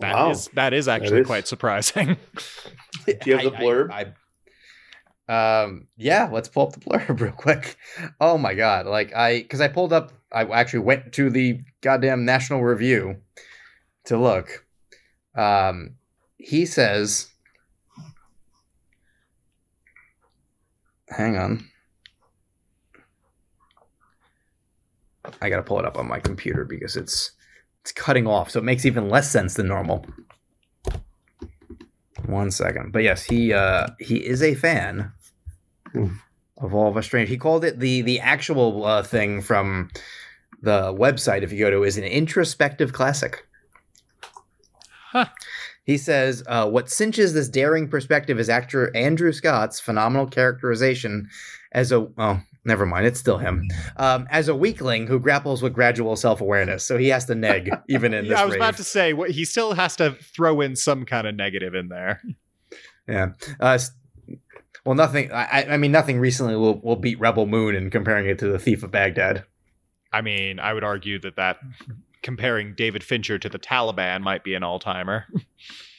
That is Wow. that is actually is- quite surprising. Do you have the I- blurb? I- I- um, yeah, let's pull up the blurb real quick. Oh my god! Like I, because I pulled up, I actually went to the goddamn National Review to look. Um, he says, "Hang on." I gotta pull it up on my computer because it's it's cutting off, so it makes even less sense than normal. One second, but yes, he uh he is a fan Hmm. of all of us strange. He called it the the actual uh, thing from the website. If you go to, is an introspective classic. Huh. He says, uh, "What cinches this daring perspective is actor Andrew Scott's phenomenal characterization as a oh, never mind, it's still him um, as a weakling who grapples with gradual self awareness. So he has to neg even in this. yeah, I was rave. about to say what he still has to throw in some kind of negative in there. Yeah. Uh, Well, nothing. I, I mean, nothing recently will, will beat Rebel Moon and comparing it to the Thief of Baghdad. I mean, I would argue that that comparing David Fincher to the Taliban might be an all timer.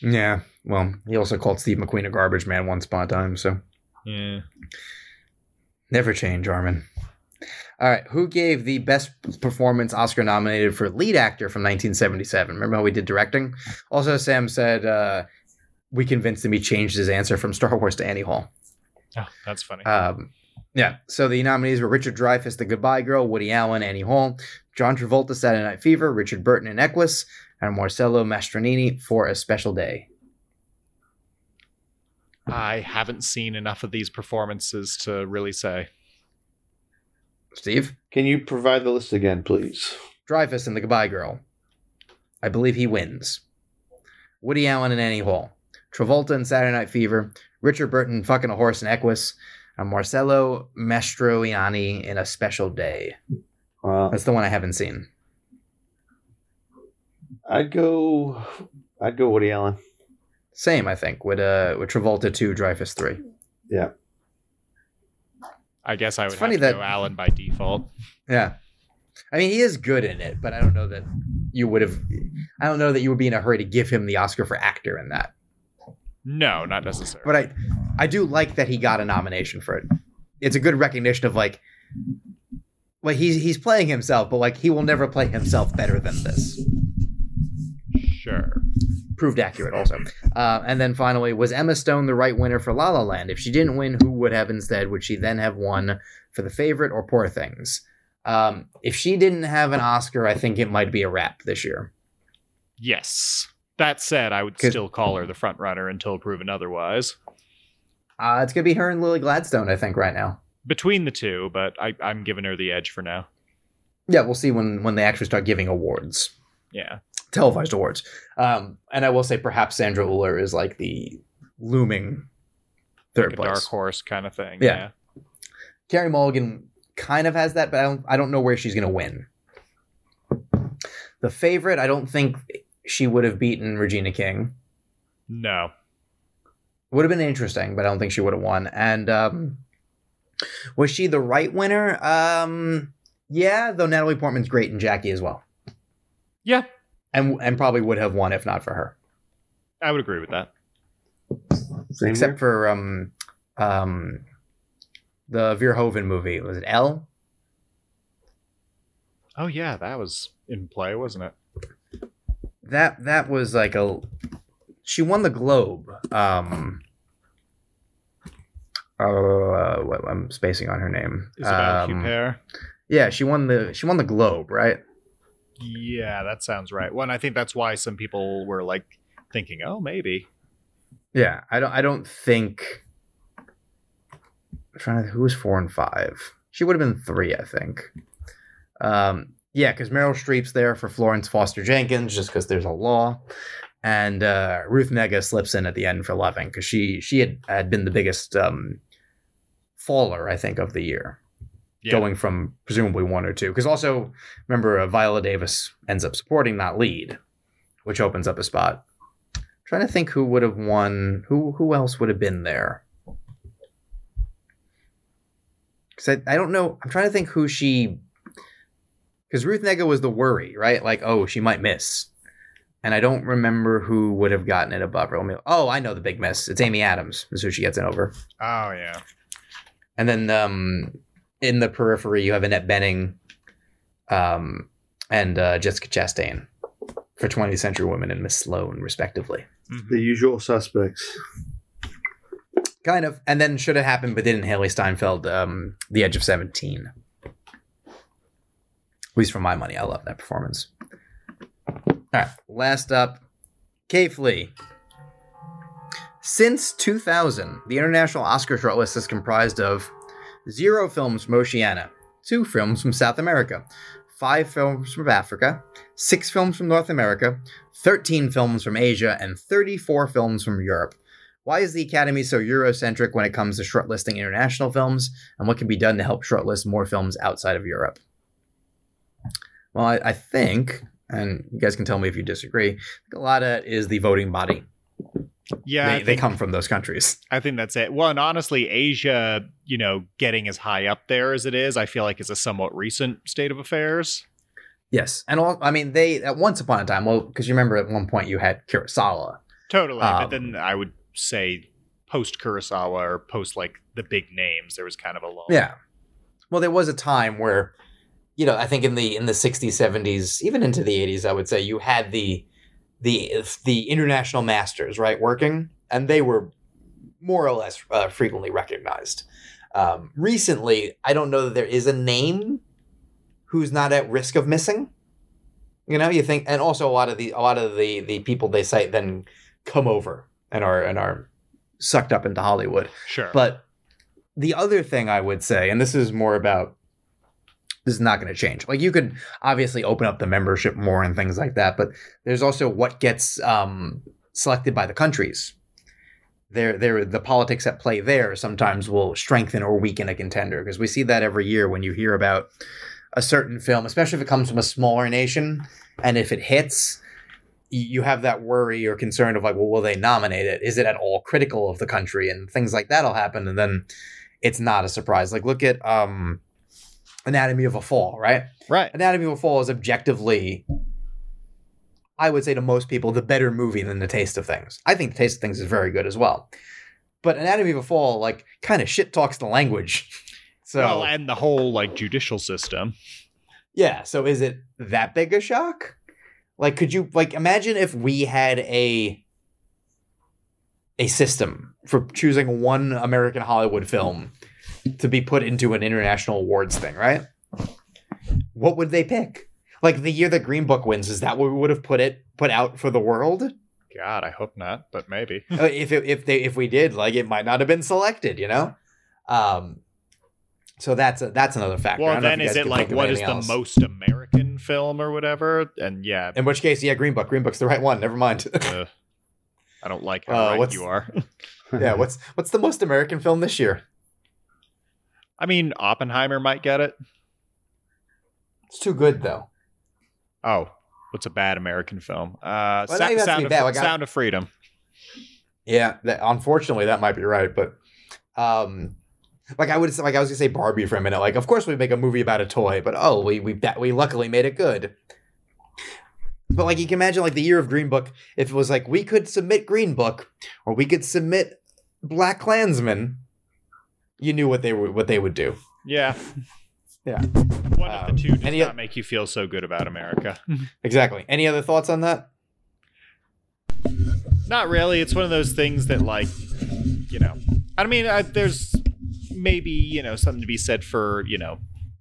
Yeah. Well, he also called Steve McQueen a garbage man once upon a time. So yeah. Never change, Armond. All right. Who gave the best performance Oscar nominated for lead actor from 1977? Remember how we did directing? Also, Sam said uh, we convinced him he changed his answer from Star Wars to Annie Hall. Oh, that's funny. Um, yeah. So the nominees were Richard Dreyfuss, The Goodbye Girl, Woody Allen, Annie Hall, John Travolta, Saturday Night Fever, Richard Burton in Equus, and Marcello Mastroianni for A Special Day. I haven't seen enough of these performances to really say. Steve? Can you provide the list again, please? Dreyfuss in The Goodbye Girl. I believe he wins. Woody Allen and Annie Hall. Travolta in Saturday Night Fever. Richard Burton fucking a horse in Equus. And Marcello Mastroianni in A Special Day. Uh, That's the one I haven't seen. I'd go. I'd go Woody Allen. Same, I think, with uh with Travolta two, Dreyfuss three. Yeah. I guess I would It's funny have to that- go Allen by default. Yeah. I mean, he is good in it, but I don't know that you would have. I don't know that you would be in a hurry to give him the Oscar for actor in that. No, not necessarily. But I, I do like that he got a nomination for it. It's a good recognition of like, like he's he's playing himself, but like he will never play himself better than this. Proved accurate, also. Uh, and then finally, was Emma Stone the right winner for La La Land? If she didn't win, who would have instead? Would she then have won for The Favorite or Poor Things? Um, if she didn't have an Oscar, I think it might be a wrap this year. Yes. That said, I would still call her the front runner until proven otherwise. Uh, it's gonna be her and Lily Gladstone, I think, right now. Between the two, but I, I'm giving her the edge for now. Yeah, we'll see when when they actually start giving awards, Yeah. Televised awards. Um, and I will say, perhaps Sandra Hüller is like the looming third Like place. dark horse kind of thing. Yeah. Carey Mulligan kind of has that, but I don't, I don't know where she's gonna win. The favorite, I don't think she would have beaten Regina King. No. Would have been interesting, but I don't think she would have won. And um, was she the right winner? Um, yeah, though Natalie Portman's great and Jackie as well. Yeah. And and probably would have won if not for her. I would agree with that. Same Except here. for um um the Verhoeven movie was it Elle? Oh, yeah. That was in play, wasn't it? That that was like a she won the Globe. Um uh, what, I'm spacing on her name. Isabelle Um, Huppert. Yeah, she won the she won the Globe, right? Yeah, that sounds right. Well, and I think that's why some people were like thinking, oh, maybe. Yeah, I don't I don't think I'm trying to who was four and five. She would have been three, I think. Um, yeah, because Meryl Streep's there for Florence Foster Jenkins, just because there's a law, and uh, Ruth Negga slips in at the end for Loving because she she had had been the biggest um, faller, I think, of the year, Yeah. going from presumably one or two. Because also remember, uh, Viola Davis ends up supporting that lead, which opens up a spot. trying to think who would have won. Who who else would have been there? Because I, I don't know. I'm trying to think who she. Because Ruth Negga was the worry, right? Like, oh, she might miss. And I don't remember who would have gotten it above her. Oh, I know the big miss. It's Amy Adams. Is who she gets it over. Oh, yeah. And then um, in the periphery, you have Annette Bening um, and uh, Jessica Chastain for 20th Century Women and Miss Sloane, respectively. Mhm. the usual suspects. Kind of. And then should have happened, but didn't Hailee Steinfeld, um, The Edge of 17. At least for my money, I love that performance. All right, last up, Cave Lee. Since 2000, the international Oscar shortlist is comprised of zero films from Oceania, two films from South America, five films from Africa, six films from North America, 13 films from Asia, and 34 films from Europe. Why is the Academy so Eurocentric when it comes to shortlisting international films, and what can be done to help shortlist more films outside of Europe? Well, I, I think, and you guys can tell me if you disagree, a lot of it is the voting body. Yeah, they, they come from those countries. I think that's it. Well, and honestly, Asia, you know, getting as high up there as it is, I feel like is a somewhat recent state of affairs. Yes, and all, I mean they at once upon a time. Well, because you remember at one point you had Kurosawa. Totally. Um, but then I would say post Kurosawa or post like the big names, there was kind of a lull. Yeah. Well, there was a time where, you know, I think in the in the sixties, seventies, even into the eighties, I would say you had the the the international masters right working, and they were more or less uh, frequently recognized. Um, recently, I don't know that there is a name who's not at risk of missing. You know, you think, and also a lot of the a lot of the the people they cite then come over and are and are sucked up into Hollywood. Sure. But the other thing I would say, and this is more about this is not going to change. Like you could obviously open up the membership more and things like that, but there's also what gets um, selected by the countries. There, there, the politics at play there sometimes will strengthen or weaken a contender because we see that every year when you hear about a certain film, especially if it comes from a smaller nation, and if it hits, you have that worry or concern of like, well, will they nominate it? Is it at all critical of the country? And things like that'll happen, and then it's not a surprise. Like look at um, Anatomy of a Fall, right? right. Anatomy of a Fall is objectively, I would say to most people, the better movie than The Taste of Things. I think The Taste of Things is very good as well. But Anatomy of a Fall, like, kind of shit talks the language. So, well, and the whole like judicial system. yeah. So, is it that big a shock? Like, could you, like, imagine if we had a a system for choosing one American Hollywood film to be put into an international awards thing, right? What would they pick? Like the year that Green Book wins, is that what we would have put it put out for the world? God, I hope not, but maybe. Uh, if it, if they if we did, like it might not have been selected, you know. Um, so that's a, that's another factor. Well, don't know if then is it like what is the else. most American film or whatever? And yeah, In which case, yeah, Green Book. Green Book's the right one. Never mind. uh, I don't like how Uh, right you are. yeah, what's what's the most American film this year? I mean, Oppenheimer might get it. It's too good though. Oh, what's a bad American film? Uh, Well, Sa- not even have to Sound, of, like I- Sound of Freedom. Yeah, that, unfortunately, that might be right, but um, like I would like I was gonna say Barbie for a minute. Like, of course we make a movie about a toy, but oh, we we that we luckily made it good. But like you can imagine, like the year of Green Book, if it was like we could submit Green Book or we could submit BlacKkKlansman, you knew what they were what they would do. Yeah. Yeah. One of Um, the two does any not make you feel so good about America. Exactly. Any other thoughts on that? Not really. It's one of those things that, like, you know, I mean, I, there's maybe, you know, something to be said for, you know,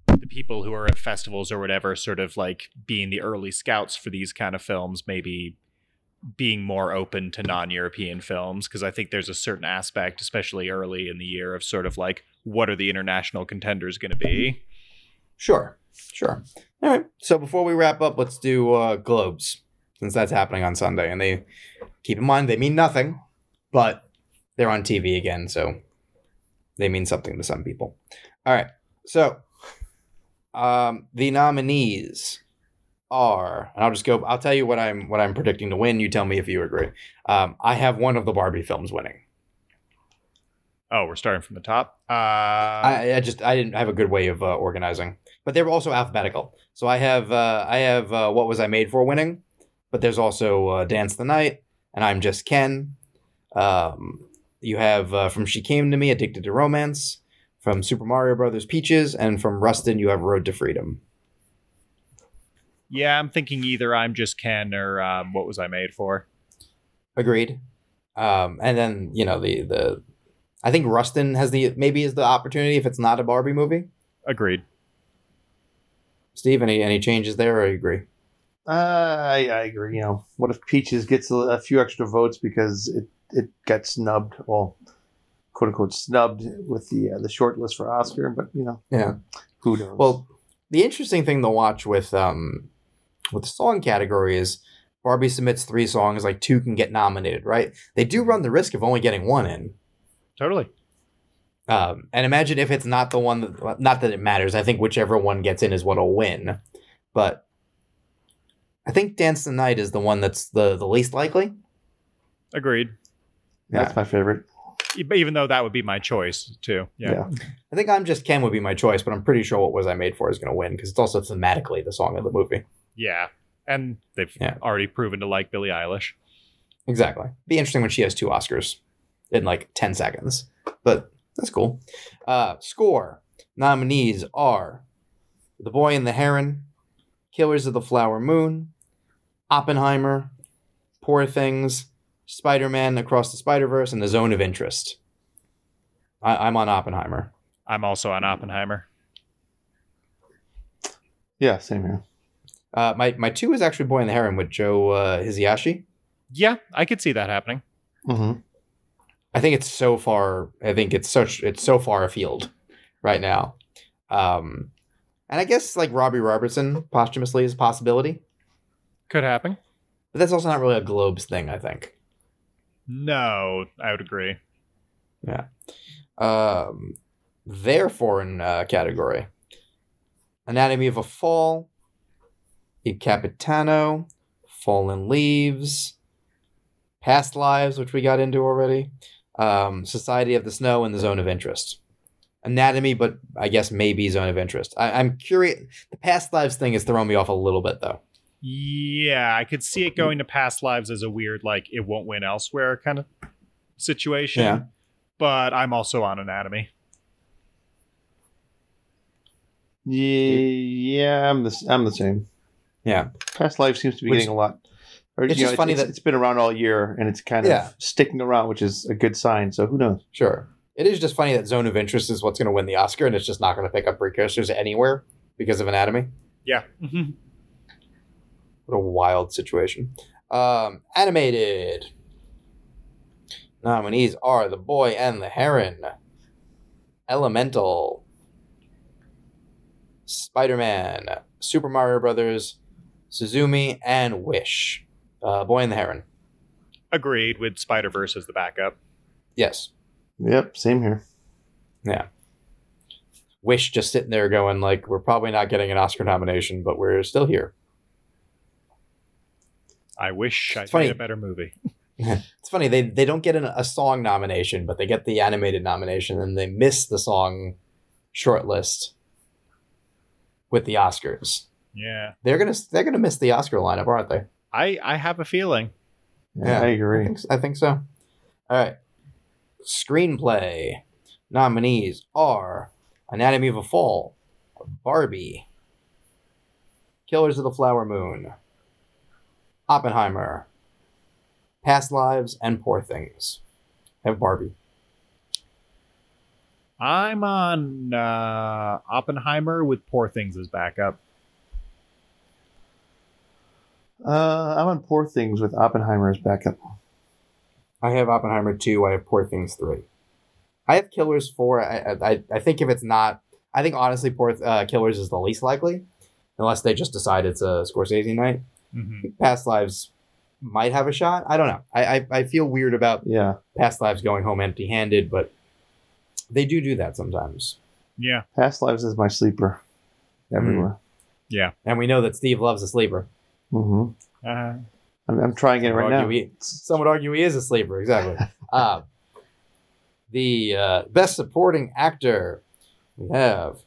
the people who are at festivals or whatever, sort of like being the early scouts for these kind of films, maybe being more open to non European films. Because I think there's a certain aspect, especially early in the year, of sort of like, what are the international contenders going to be? Sure. Sure. All right. So before we wrap up, let's do uh, Globes, since that's happening on Sunday. And they keep in mind they mean nothing, but they're on TV again, so they mean something to some people. All right. So um, the nominees are, and I'll just go. I'll tell you what I'm what I'm predicting to win. You tell me if you agree. Um, I have one of the Barbie films winning. Oh, we're starting from the top. Uh, I, I just I didn't have a good way of uh, organizing, but they were also alphabetical. So I have uh, I have uh, what was I made for winning, but there's also uh, Dance the Night, and I'm just Ken. Um, you have uh, from She Came to Me, Addicted to Romance, from Super Mario Brothers, Peaches, and from Rustin, you have Road to Freedom. Yeah, I'm thinking either I'm just Ken or um, what was I made for? Agreed. Um, and then you know the the I think Rustin has the maybe is the opportunity if it's not a Barbie movie. Agreed. Steve, any any changes there, or you agree? Uh, I, I agree. You know, what if Peaches gets a, a few extra votes because it, it got snubbed? Well, quote unquote snubbed with the uh, the short list for Oscar, but you know, Yeah. who knows? Well, the interesting thing to watch with um with the song category is Barbie submits three songs, like two can get nominated, right? They do run the risk of only getting one in. Totally. Um, and imagine if it's not the one that, not that it matters. I think whichever one gets in is what'll win. But I think Dance the Night is the one that's the, the least likely. Agreed. That's my favorite. Even though that would be my choice too. Yeah. Yeah. I think I'm Just Ken would be my choice, but I'm pretty sure What Was I Made For is going to win because it's also thematically the song of the movie. Yeah. And they've Yeah. already proven to like Billie Eilish. Exactly. Be interesting when she has two Oscars in like 10 seconds. But that's cool. Uh, score nominees are The Boy and the Heron, Killers of the Flower Moon, Oppenheimer, Poor Things, Spider Man Across the Spider Verse, and The Zone of Interest. I- I'm on Oppenheimer. I'm also on Oppenheimer. Yeah, same here. Uh, my, my two is actually Boy in the Heron with Joe uh, Hisaishi. Yeah, I could see that happening. hmm I think it's so far. I think it's such. It's so far afield right now. Um, and I guess like Robbie Robertson posthumously is a possibility, Could happen. but that's also not really a Globes thing. I think. No, I would agree. Yeah. Um, their foreign uh, category: Anatomy of a Fall, Il Capitano, Fallen Leaves, Past Lives, which we got into already, um, Society of the Snow, and the Zone of Interest. Anatomy, but I guess maybe Zone of Interest. I, I'm curious. The Past Lives thing is throwing me off a little bit, though. Yeah, I could see it going to past lives as a weird, like, it won't win elsewhere kind of situation. Yeah. But I'm also on anatomy. Yeah, yeah, I'm the s- I'm the same. Yeah. Past life seems to be Which- getting a lot. Or, It's you know, just funny it's, that- it's been around all year and it's kind of sticking around, which is a good sign. So who knows? Sure. It is just funny that Zone of Interest is what's going to win the Oscar, and it's just not going to pick up precursors anywhere because of Anatomy. Yeah. What a wild situation. Um, animated nominees are The Boy and the Heron, Elemental, Spider Man, Super Mario Brothers, Suzume, and Wish. Uh, Boy and the Heron. Agreed with Spider Verse as the backup. Yes. Yep, same here. Yeah. Wish just sitting there going like, we're probably not getting an Oscar nomination, but we're still here. I wish I It's funny. made a better movie. It's funny they they don't get an, a song nomination, but they get the animated nomination, and they miss the song shortlist with the Oscars. Yeah. They're gonna they're gonna miss the Oscar lineup, aren't they? I, I have a feeling. Yeah, I I agree. think, I think so. All right. Screenplay nominees are Anatomy of a Fall, Barbie, Killers of the Flower Moon, Oppenheimer, Past Lives, and Poor Things. I have Barbie. I'm on uh, Oppenheimer with Poor Things as backup. Uh, I'm on Poor Things with Oppenheimer as backup. I have Oppenheimer 2. I have Poor Things 3. I have Killers 4. I, I, I think if it's not, I think honestly, Poor uh, Killers is the least likely, unless they just decide it's a Scorsese night. hmm Past Lives might have a shot. I don't know. I, I, I feel weird about Yeah, Past Lives going home empty handed, but they do do that sometimes. Yeah. Past Lives is my sleeper everywhere. Yeah. And we know that Steve loves a sleeper. Hmm Uh, I'm, I'm trying it right now. he- some would argue he is a sleeper, exactly. uh, the uh, best supporting actor we have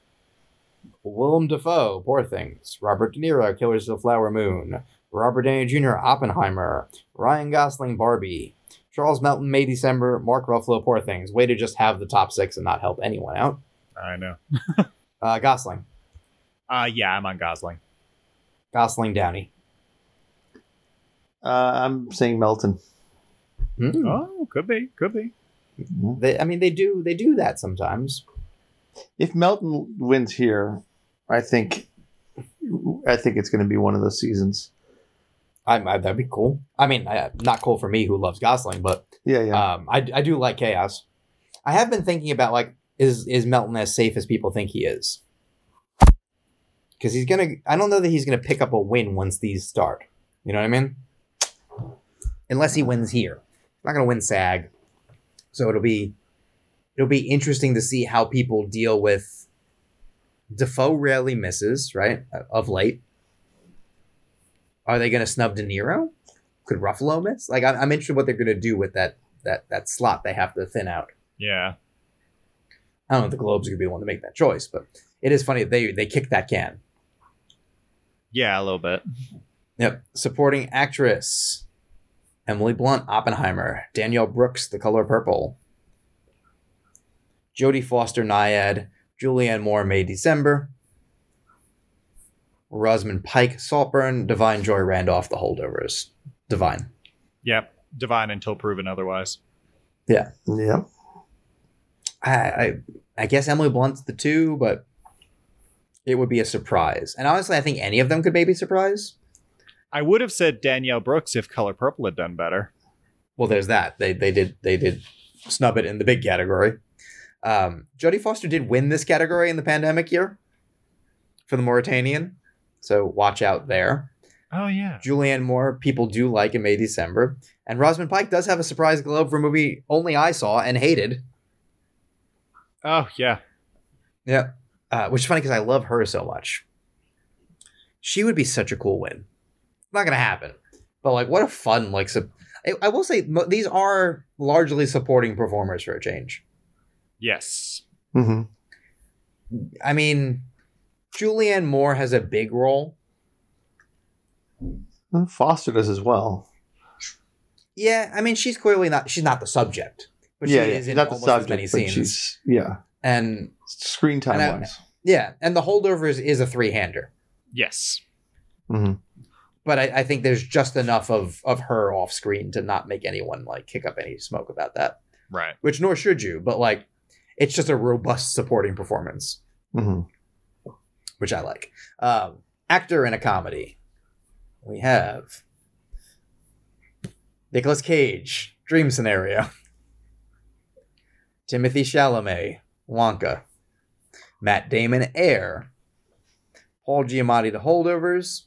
Willem Dafoe, Poor Things, Robert De Niro, Killers of the Flower Moon, Robert Downey Jr., Oppenheimer, Ryan Gosling, Barbie, Charles Melton, May December, Mark Ruffalo, Poor Things. Way to just have the top six and not help anyone out. I know. Uh, Gosling, Uh, yeah, I'm on Gosling. Gosling, Downey. Uh, I'm saying Melton. Hmm. Oh, could be, could be. They, I mean, they do they do that sometimes. If Melton wins here, I think I think it's going to be one of those seasons. I, I, that'd be cool. I mean, I, not cool for me who loves Gosling, but Yeah, yeah. um, I, I do like chaos. I have been thinking about like, is is Melton as safe as people think he is? Because he's gonna. I don't know that he's gonna pick up a win once these start. You know what I mean? Unless he wins here, he's not gonna win SAG. So it'll be it'll be interesting to see how people deal with. Dafoe rarely misses, right? Uh, of late. Are they going to snub De Niro? could Ruffalo miss? Like I'm, I'm interested what they're going to do with that that that slot they have to thin out. Yeah. I don't know if the Globes are going to be the one to make that choice, but it is funny they they kicked that can. Yeah, a little bit. Yep. Supporting actress Emily Blunt, Oppenheimer. Danielle Brooks, The Color Purple. Jodie Foster, Nyad. Julianne Moore, May December. Rosamund Pike, Saltburn. Da'Vine Joy Randolph, The Holdovers. Da'Vine. Yep. Da'Vine until proven otherwise. Yeah. Yep. I, I I guess Emily Blunt's the two, but it would be a surprise. And honestly, I think any of them could maybe surprise. I would have said Danielle Brooks if Color Purple had done better. Well, there's that. They they did they did snub it in the big category. Um, Jodie Foster did win this category in the pandemic year for the Mauritanian, so watch out there. Oh yeah. Julianne Moore, people do like in May December, and Rosamund Pike does have a surprise globe for a movie only I saw and hated. Oh yeah. Yeah, uh, which is funny because I love her so much. She would be such a cool win. Not gonna happen, but like, what a fun like. Su- I, I will say mo- these are largely supporting performers for a change. Yes. hmm I mean, Julianne Moore has a big role. Foster does as well. Yeah, I mean, she's clearly not. She's not the subject, but yeah, she yeah. is in not the almost as subject, many but scenes. she's yeah. And Screen time And I- wise. yeah, and the holdovers is a three-hander. Yes. hmm But I, I think there's just enough of of her off screen to not make anyone like kick up any smoke about that. Right. Which nor should you, but like, it's just a robust supporting performance. hmm which I like. Um, actor in a comedy. We have Nicolas Cage, Dream Scenario. Timothée Chalamet, Wonka. Matt Damon, Air. Paul Giamatti, The Holdovers.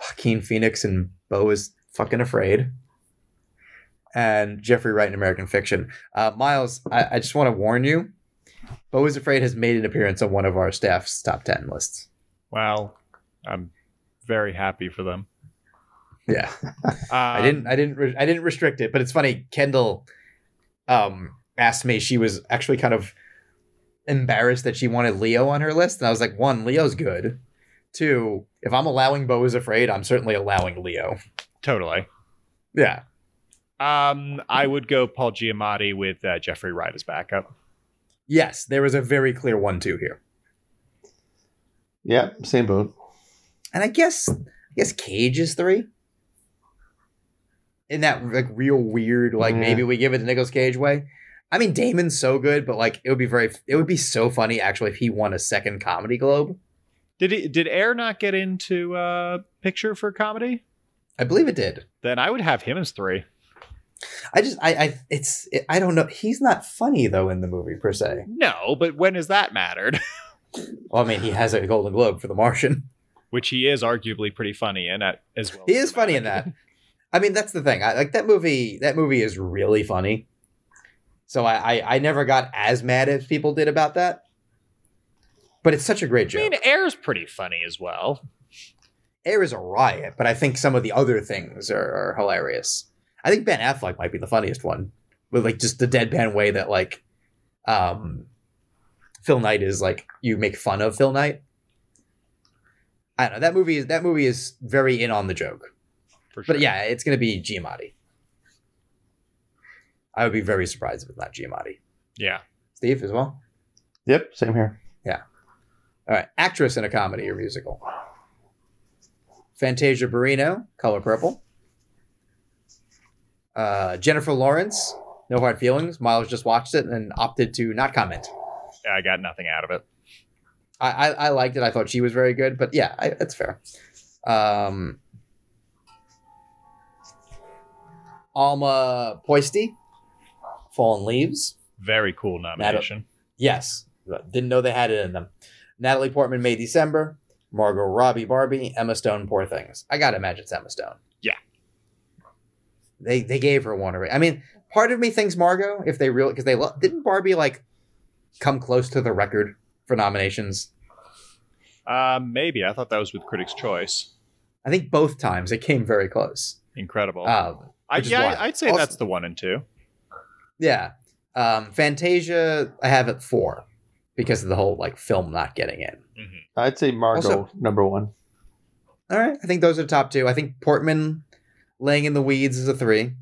Joaquin Phoenix and Beau is fucking afraid. And Jeffrey Wright in American Fiction. Uh, Myles, I, I just want to warn you. Beau is Afraid has made an appearance on one of our staff's top 10 lists. Well, I'm very happy for them. Yeah. Um, I didn't I didn't re- I didn't restrict it, but it's funny Kendall um asked me she was actually kind of embarrassed that she wanted Leo on her list and I was like, "One, Leo's good. Two, if I'm allowing Beau is Afraid, I'm certainly allowing Leo." Totally. Yeah. Um, I would go Paul Giamatti with uh, Jeffrey Wright as backup. Yes, there is a very clear one two here. Yeah, same boat. And I guess I guess Cage is 3. In that like real weird like Yeah. maybe we give it the Nicolas Cage way. I mean Damon's so good, but like it would be very it would be so funny actually if he won a second comedy globe. Did he, did Air not get into uh, picture for comedy? I believe it did. Then I would have him as three. I just I I it's I don't know. He's not funny though in the movie per se. No, but when has that mattered? Well, I mean, he has a Golden Globe for The Martian. Which he is arguably pretty funny in at as well. He is funny in that. I mean, that's the thing. I like that movie. That movie is really funny. So I I, I never got as mad as people did about that. But it's such a great joke. I joke. mean, Air's pretty funny as well. Air is a riot, but I think some of the other things are, are hilarious. I think Ben Affleck might be the funniest one, with like just the deadpan way that like, um, Phil Knight is like you make fun of Phil Knight. I don't know that movie is that movie is very in on the joke, For sure. but yeah, it's gonna be Giamatti. I would be very surprised if it's not Giamatti. yeah. Steve as well. Yep, same here. All right, actress in a comedy or musical. Fantasia Barrino, Color Purple. Uh, Jennifer Lawrence, No Hard Feelings. Myles just watched it and opted to not comment. Yeah, I got nothing out of it. I, I, I liked it. I thought she was very good, but yeah, I, it's fair. Um, Alma Pöysti, Fallen Leaves. Very cool nomination. Yes, didn't know they had it in them. Natalie Portman, May December. Margot Robbie, Barbie. Emma Stone, Poor Things. I gotta imagine it's Emma Stone. Yeah. They they gave her one already. I mean, part of me thinks Margot, if they really because they lo- didn't Barbie like come close to the record for nominations. Uh, maybe I thought that was with Critics' Choice. I think both times it came very close. Incredible. Um, I, yeah, I'd say Also- that's the one and two. yeah. Um, Fantasia, I have it four because of the whole like film not getting in. I'd say Margot Also- number one. All right, I think those are the top two. I think Portman, laying in the weeds is a three,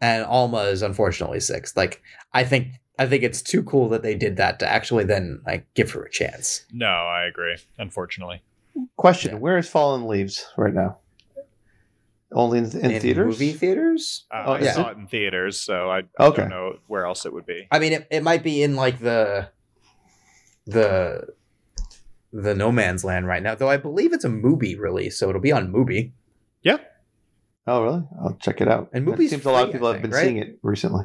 and Alma is unfortunately six. Like I think I think it's too cool that they did that to actually then like give her a chance. No, I agree. Unfortunately, Question: Yeah. Where is Fallen Leaves right now? Only in, in, theaters. movie theaters. uh, Oh, I yeah. saw it in theaters, so I, I Okay. don't know where else it would be. I mean, it, it might be in like the the the No Man's Land right now, though. I believe it's a MUBI release, so it'll be on MUBI. Yeah. Oh, really? I'll check it out. And It movies seems a lot of free, I people have been right? seeing it recently.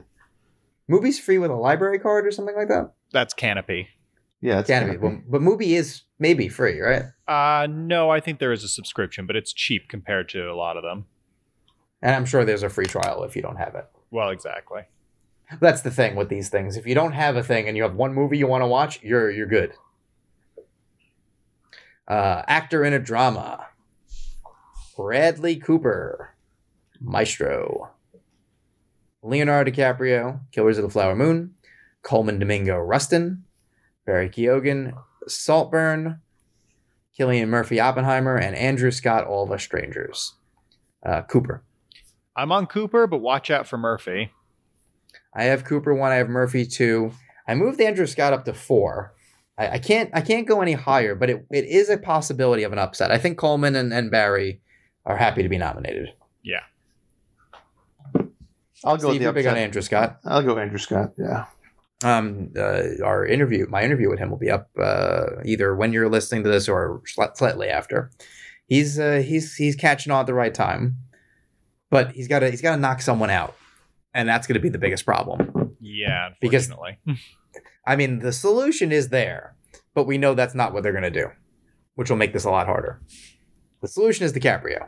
Movies free with a library card or something like that. That's Kanopy. Yeah, it's Can Kanopy. be, but, but MUBI is maybe free, right? Uh no, I think there is a subscription, but it's cheap compared to a lot of them. And I'm sure there's a free trial if you don't have it. Well, exactly. That's the thing with these things. If you don't have a thing and you have one movie you want to watch, you're you're good. Uh, actor in a drama. Bradley Cooper, Maestro. Leonardo DiCaprio, Killers of the Flower Moon. Colman Domingo, Rustin. Barry Keoghan, Saltburn. Cillian Murphy, Oppenheimer, and Andrew Scott, All of Us Strangers. Uh, Cooper. I'm on Cooper, but watch out for Murphy. I have Cooper one. I have Murphy two. I moved Andrew Scott up to four. I, I can't. I can't go any higher, but it, it is a possibility of an upset. I think Colman and, and Barry are happy to be nominated. Yeah. I'll go Steve, the you're big on. Andrew Scott. I'll go Andrew Scott. Yeah. Um, uh, our interview, my interview with him, will be up uh, either when you're listening to this or slightly after. He's uh, he's he's catching on at the right time, but he's got to he's got to knock someone out, and that's going to be the biggest problem. Yeah, Because- unfortunately. I mean, the solution is there, but we know that's not what they're going to do, which will make this a lot harder. The solution is DiCaprio.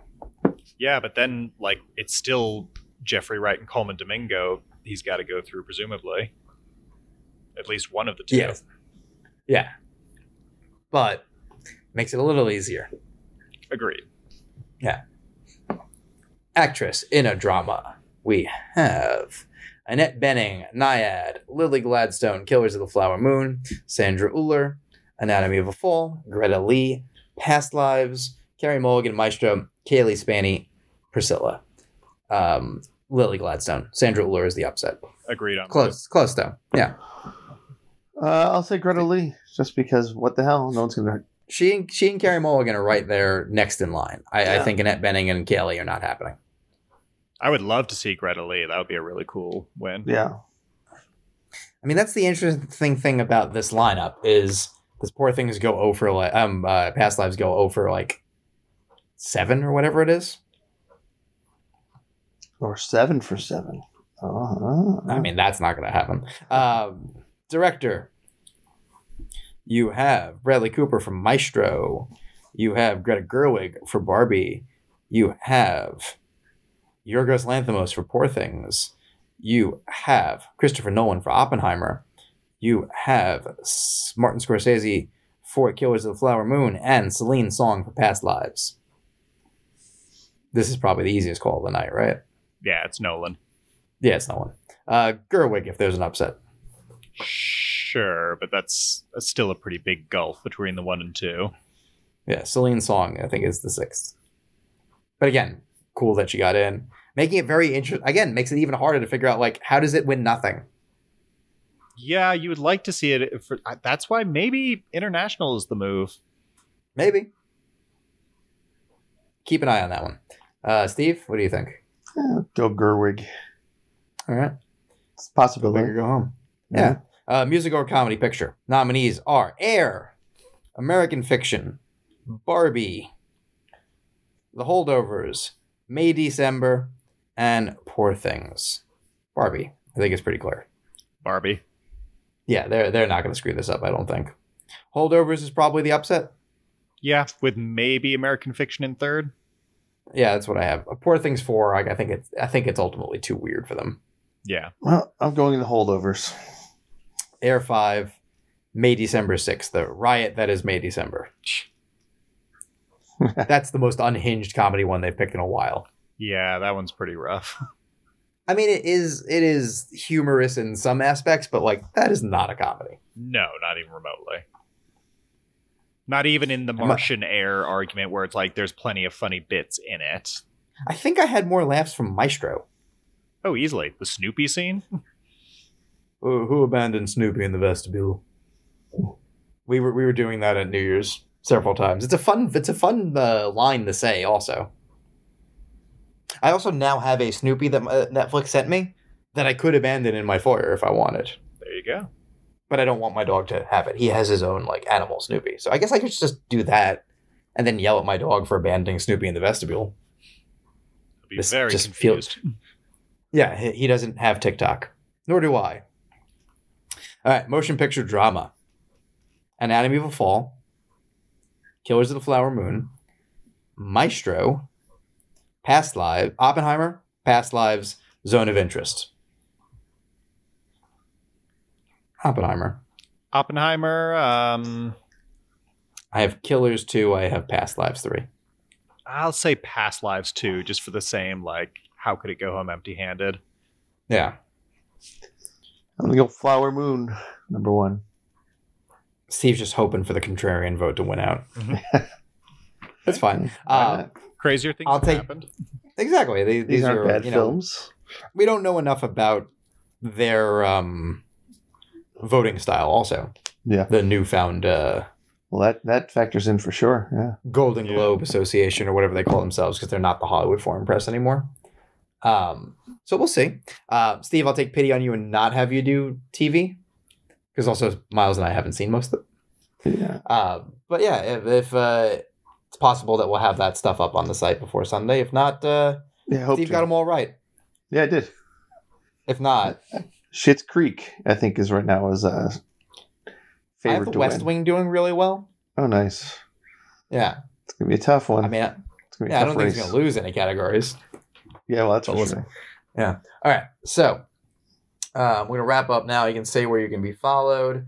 yeah, but then like it's still Jeffrey Wright and Colman Domingo. He's got to go through, presumably. At least one of the two. Yes. Yeah. But makes it a little easier. Agreed. Yeah. Actress in a drama. We have Annette Bening, Nyad, Lily Gladstone, Killers of the Flower Moon, Sandra Hüller, Anatomy of a Fall, Greta Lee, Past Lives, Carey Mulligan, Maestro, Cailee Spaeny, Priscilla. Um, Lily Gladstone. Sandra Hüller is the upset. Agreed on Close, close though. Yeah. Uh, I'll say Greta Lee, just because what the hell? No one's gonna. She and she and Carey Mulligan are right there next in line. I, I think Annette Bening and Cailee are not happening. I would love to see Greta Lee. That would be a really cool win. Yeah. I mean, that's the interesting thing about this lineup is this poor things go over like um uh, past lives go over like seven or whatever it is. Or seven for seven. Uh, I mean, that's not going to happen. Um, director, you have Bradley Cooper from Maestro. You have Greta Gerwig for Barbie. You have Yorgos Lanthimos for Poor Things. You have Christopher Nolan for Oppenheimer. You have Martin Scorsese for Killers of the Flower Moon and Celine Song for Past Lives. This is probably the easiest call of the night, right? Yeah, it's Nolan. Yeah, it's Nolan. Uh, Gerwig, if there's an upset. Sure, but that's, that's still a pretty big gulf between the one and two. Yeah, Celine Song, I think, is the sixth. But again, cool that she got in. Making it very interesting. Again, makes it even harder to figure out, like, how does it win nothing? Yeah, you would like to see it. For, that's why maybe international is the move. Maybe. Keep an eye on that one. Uh, Steve, what do you think? yeah, go Gerwig. All right. It's a Go possibility. go home. Yeah. Uh, music or comedy picture. Nominees are Air, American Fiction, Barbie, The Holdovers, May December, and Poor Things. Barbie. I think it's pretty clear. Barbie. Yeah, they're they're not going to screw this up. I don't think. Holdovers is probably the upset. Yeah, with maybe American Fiction in third. Yeah, that's what I have. Poor Things four. I, I think it's I think it's ultimately too weird for them. Yeah. Well, I'm going the holdovers. Air five, May December sixth. The riot that is May December. that's the most unhinged comedy one they've picked in a while. Yeah, that one's pretty rough. I mean, it is it is humorous in some aspects, but like that is not a comedy. No, not even remotely. Not even in the Martian air argument where it's like there's plenty of funny bits in it. I think I had more laughs from Maestro. Oh, easily. The Snoopy scene? Who, who abandoned Snoopy in the vestibule? We were we were doing that at New Year's several times. It's a fun it's a fun uh, line to say. Also, I also now have a Snoopy that uh, Netflix sent me that I could abandon in my foyer if I wanted, There you go. but I don't want my dog to have it. He has his own like animal Snoopy, so I guess I could just do that and then yell at my dog for abandoning Snoopy in the vestibule. I'll be This very just feels- confused. Yeah, he he doesn't have TikTok, nor do I. All right, motion picture drama. Anatomy of a Fall, Killers of the Flower Moon, Maestro, Past Lives, Oppenheimer, Past Lives, Zone of Interest. Oppenheimer. Oppenheimer, um, I have Killers 2, I have Past Lives 3. I'll say Past Lives 2, just for the same, like, how could it go home empty handed? Yeah. I'm gonna go Flower Moon number one. Steve's just hoping for the contrarian vote to win out. Mhm. That's fine. Uh. Crazier things I'll have take- happened. exactly. These, These these aren't bad you know, films. we don't know enough about their um, voting style. Also, Yeah. the newfound uh, Well, that that factors in for sure. Yeah. Golden Yeah. Globe Association or whatever they call themselves because they're not the Hollywood Foreign Press anymore. Um, so we'll see. Uh, Steve, I'll take pity on you and not have you do TV because also Myles and I haven't seen most of it. Yeah. Uh, but yeah, if, if uh, it's possible that we'll have that stuff up on the site before Sunday. If not, uh, Yeah. Hope Steve to. got them all right. Yeah, I did. If not, Schitt's Creek, I think, is right now is uh, I have favorite the West win. Wing doing really well. Oh, nice. Yeah, It's gonna be a tough one. I mean, it's gonna be yeah, I don't think he's gonna lose any categories. Yeah, well, that's But for sure. Yeah. All right, so um, we're gonna wrap up now. You can say where you can be followed.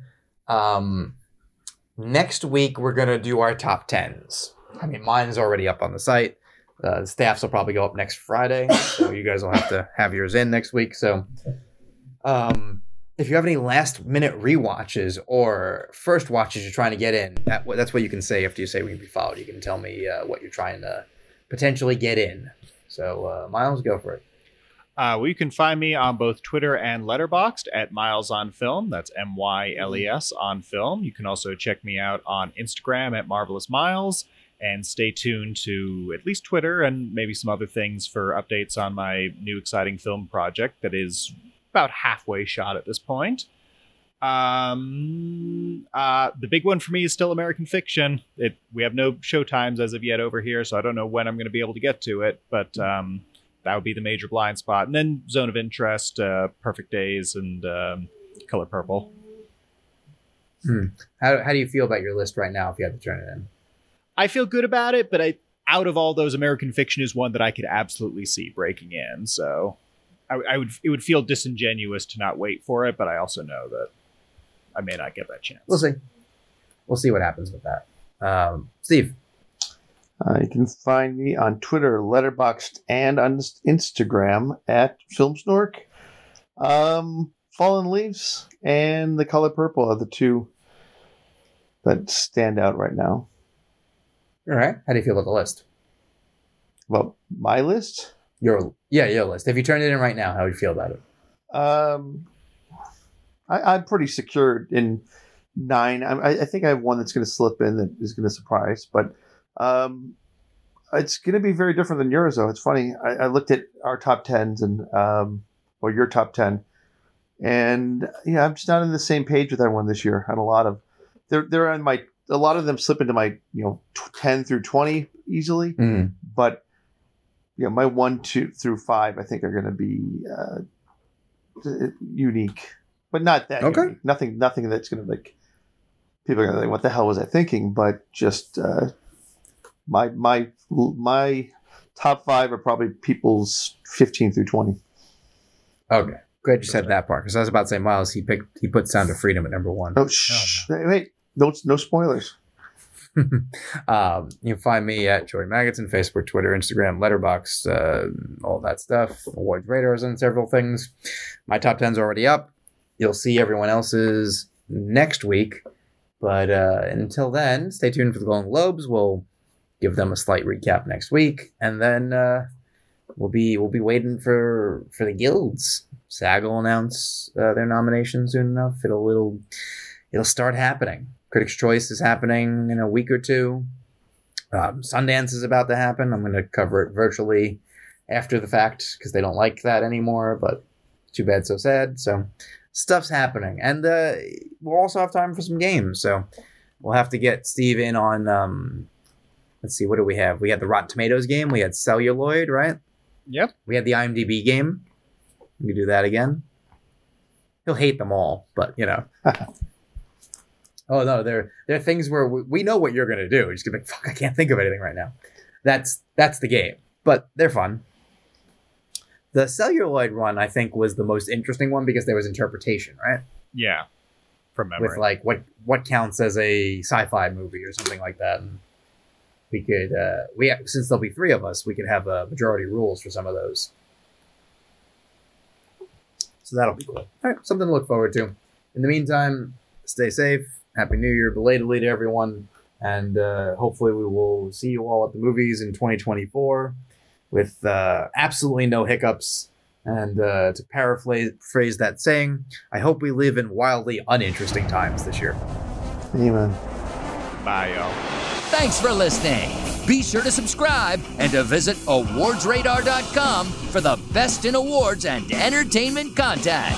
Um, next week we're gonna do our top tens. I mean, mine's already up on the site. Uh, the staff's will probably go up next Friday, so you guys will have to have yours in next week. So, um, if you have any last minute rewatches or first watches you're trying to get in, that, that's what you can say after you say we can be followed. You can tell me uh, what you're trying to potentially get in. So, uh, Myles, go for it. Uh, well, you can find me on both Twitter and Letterboxd at Myles on Film. That's M Y L E S on Film. You can also check me out on Instagram at Marvelous Myles, and stay tuned to at least Twitter and maybe some other things for updates on my new exciting film project that is about halfway shot at this point. Um, uh, the big one for me is still American Fiction. It we have no show times as of yet over here, so I don't know when I'm going to be able to get to it, but um, that would be the major blind spot. And then Zone of Interest, uh, Perfect Days, and um, Color Purple. How, how do you feel about your list right now if you had to turn it in? I feel good about it, but I out of all those, American Fiction is one that I could absolutely see breaking in. So I, I would it would feel disingenuous to not wait for it, but I also know that I may not get that chance. We'll see. We'll see what happens with that. Um, Steve, Uh, you can find me on Twitter, Letterboxd, and on Instagram at FilmSnork. Um, Fallen Leaves and The Color Purple are the two that stand out right now. all right. How do you feel about the list? Well, my list. Your yeah, your list. If you turned it in right now, how would you feel about it? Um, I, I'm pretty secure in nine. I, I think I have one that's going to slip in that is going to surprise, but um, it's going to be very different than yours. Though it's funny. I, I looked at our top tens and um, or your top ten, and yeah, I'm just not on the same page with everyone this year. On a lot of they're they're on my a lot of them slip into my you know t- ten through twenty easily, but you know my one two through five I think are going to be uh, unique, but not that Okay. unique. Nothing nothing that's going to like people are going to think what the hell was I thinking? But just uh, my my my top five are probably people's fifteen through twenty. Okay. Glad you said that part because I was about to say Myles. He picked he put Sound of Freedom at number one. Oh, shh! Wait, no no spoilers. um, you can find me at Joey Magidson on Facebook, Twitter, Instagram, Letterboxd, uh, all that stuff. Awards radars and several things. My top 10's already up. You'll see everyone else's next week. But uh, until then, stay tuned for the Golden Globes. We'll give them a slight recap next week, and then uh, we'll be we'll be waiting for for the guilds. SAG will announce uh, their nomination soon enough. It'll it'll it'll start happening. Critics' Choice is happening in a week or two. Um, Sundance is about to happen. I'm going to cover it virtually after the fact because they don't like that anymore. But too bad, so sad. So stuff's happening, and uh, we'll also have time for some games. So we'll have to get Steve in on. Um, let's see, what do we have? We had the Rotten Tomatoes game. We had Celluloid, right? Yep. We had the IMDb game. We can do that again. He'll hate them all, but you know. oh no, there there are things where we, we know what you're gonna do. You're just gonna be like, fuck, I can't think of anything right now. That's that's the game, but they're fun. The celluloid one, I think, was the most interesting one because there was interpretation, right? Yeah. From memory. With like what what counts as a sci-fi movie or something like that. And we could uh, we since there'll be three of us, we could have a majority rules for some of those. So that'll be cool. All right, something to look forward to. In the meantime, stay safe. Happy New Year belatedly to everyone, and uh, hopefully we will see you all at the movies in 2024 with uh, absolutely no hiccups. And uh, to paraphrase that saying, I hope we live in wildly uninteresting times this year. Amen. Bye, y'all. Thanks for listening. Be sure to subscribe and to visit awardsradar.com for the best in awards and entertainment content.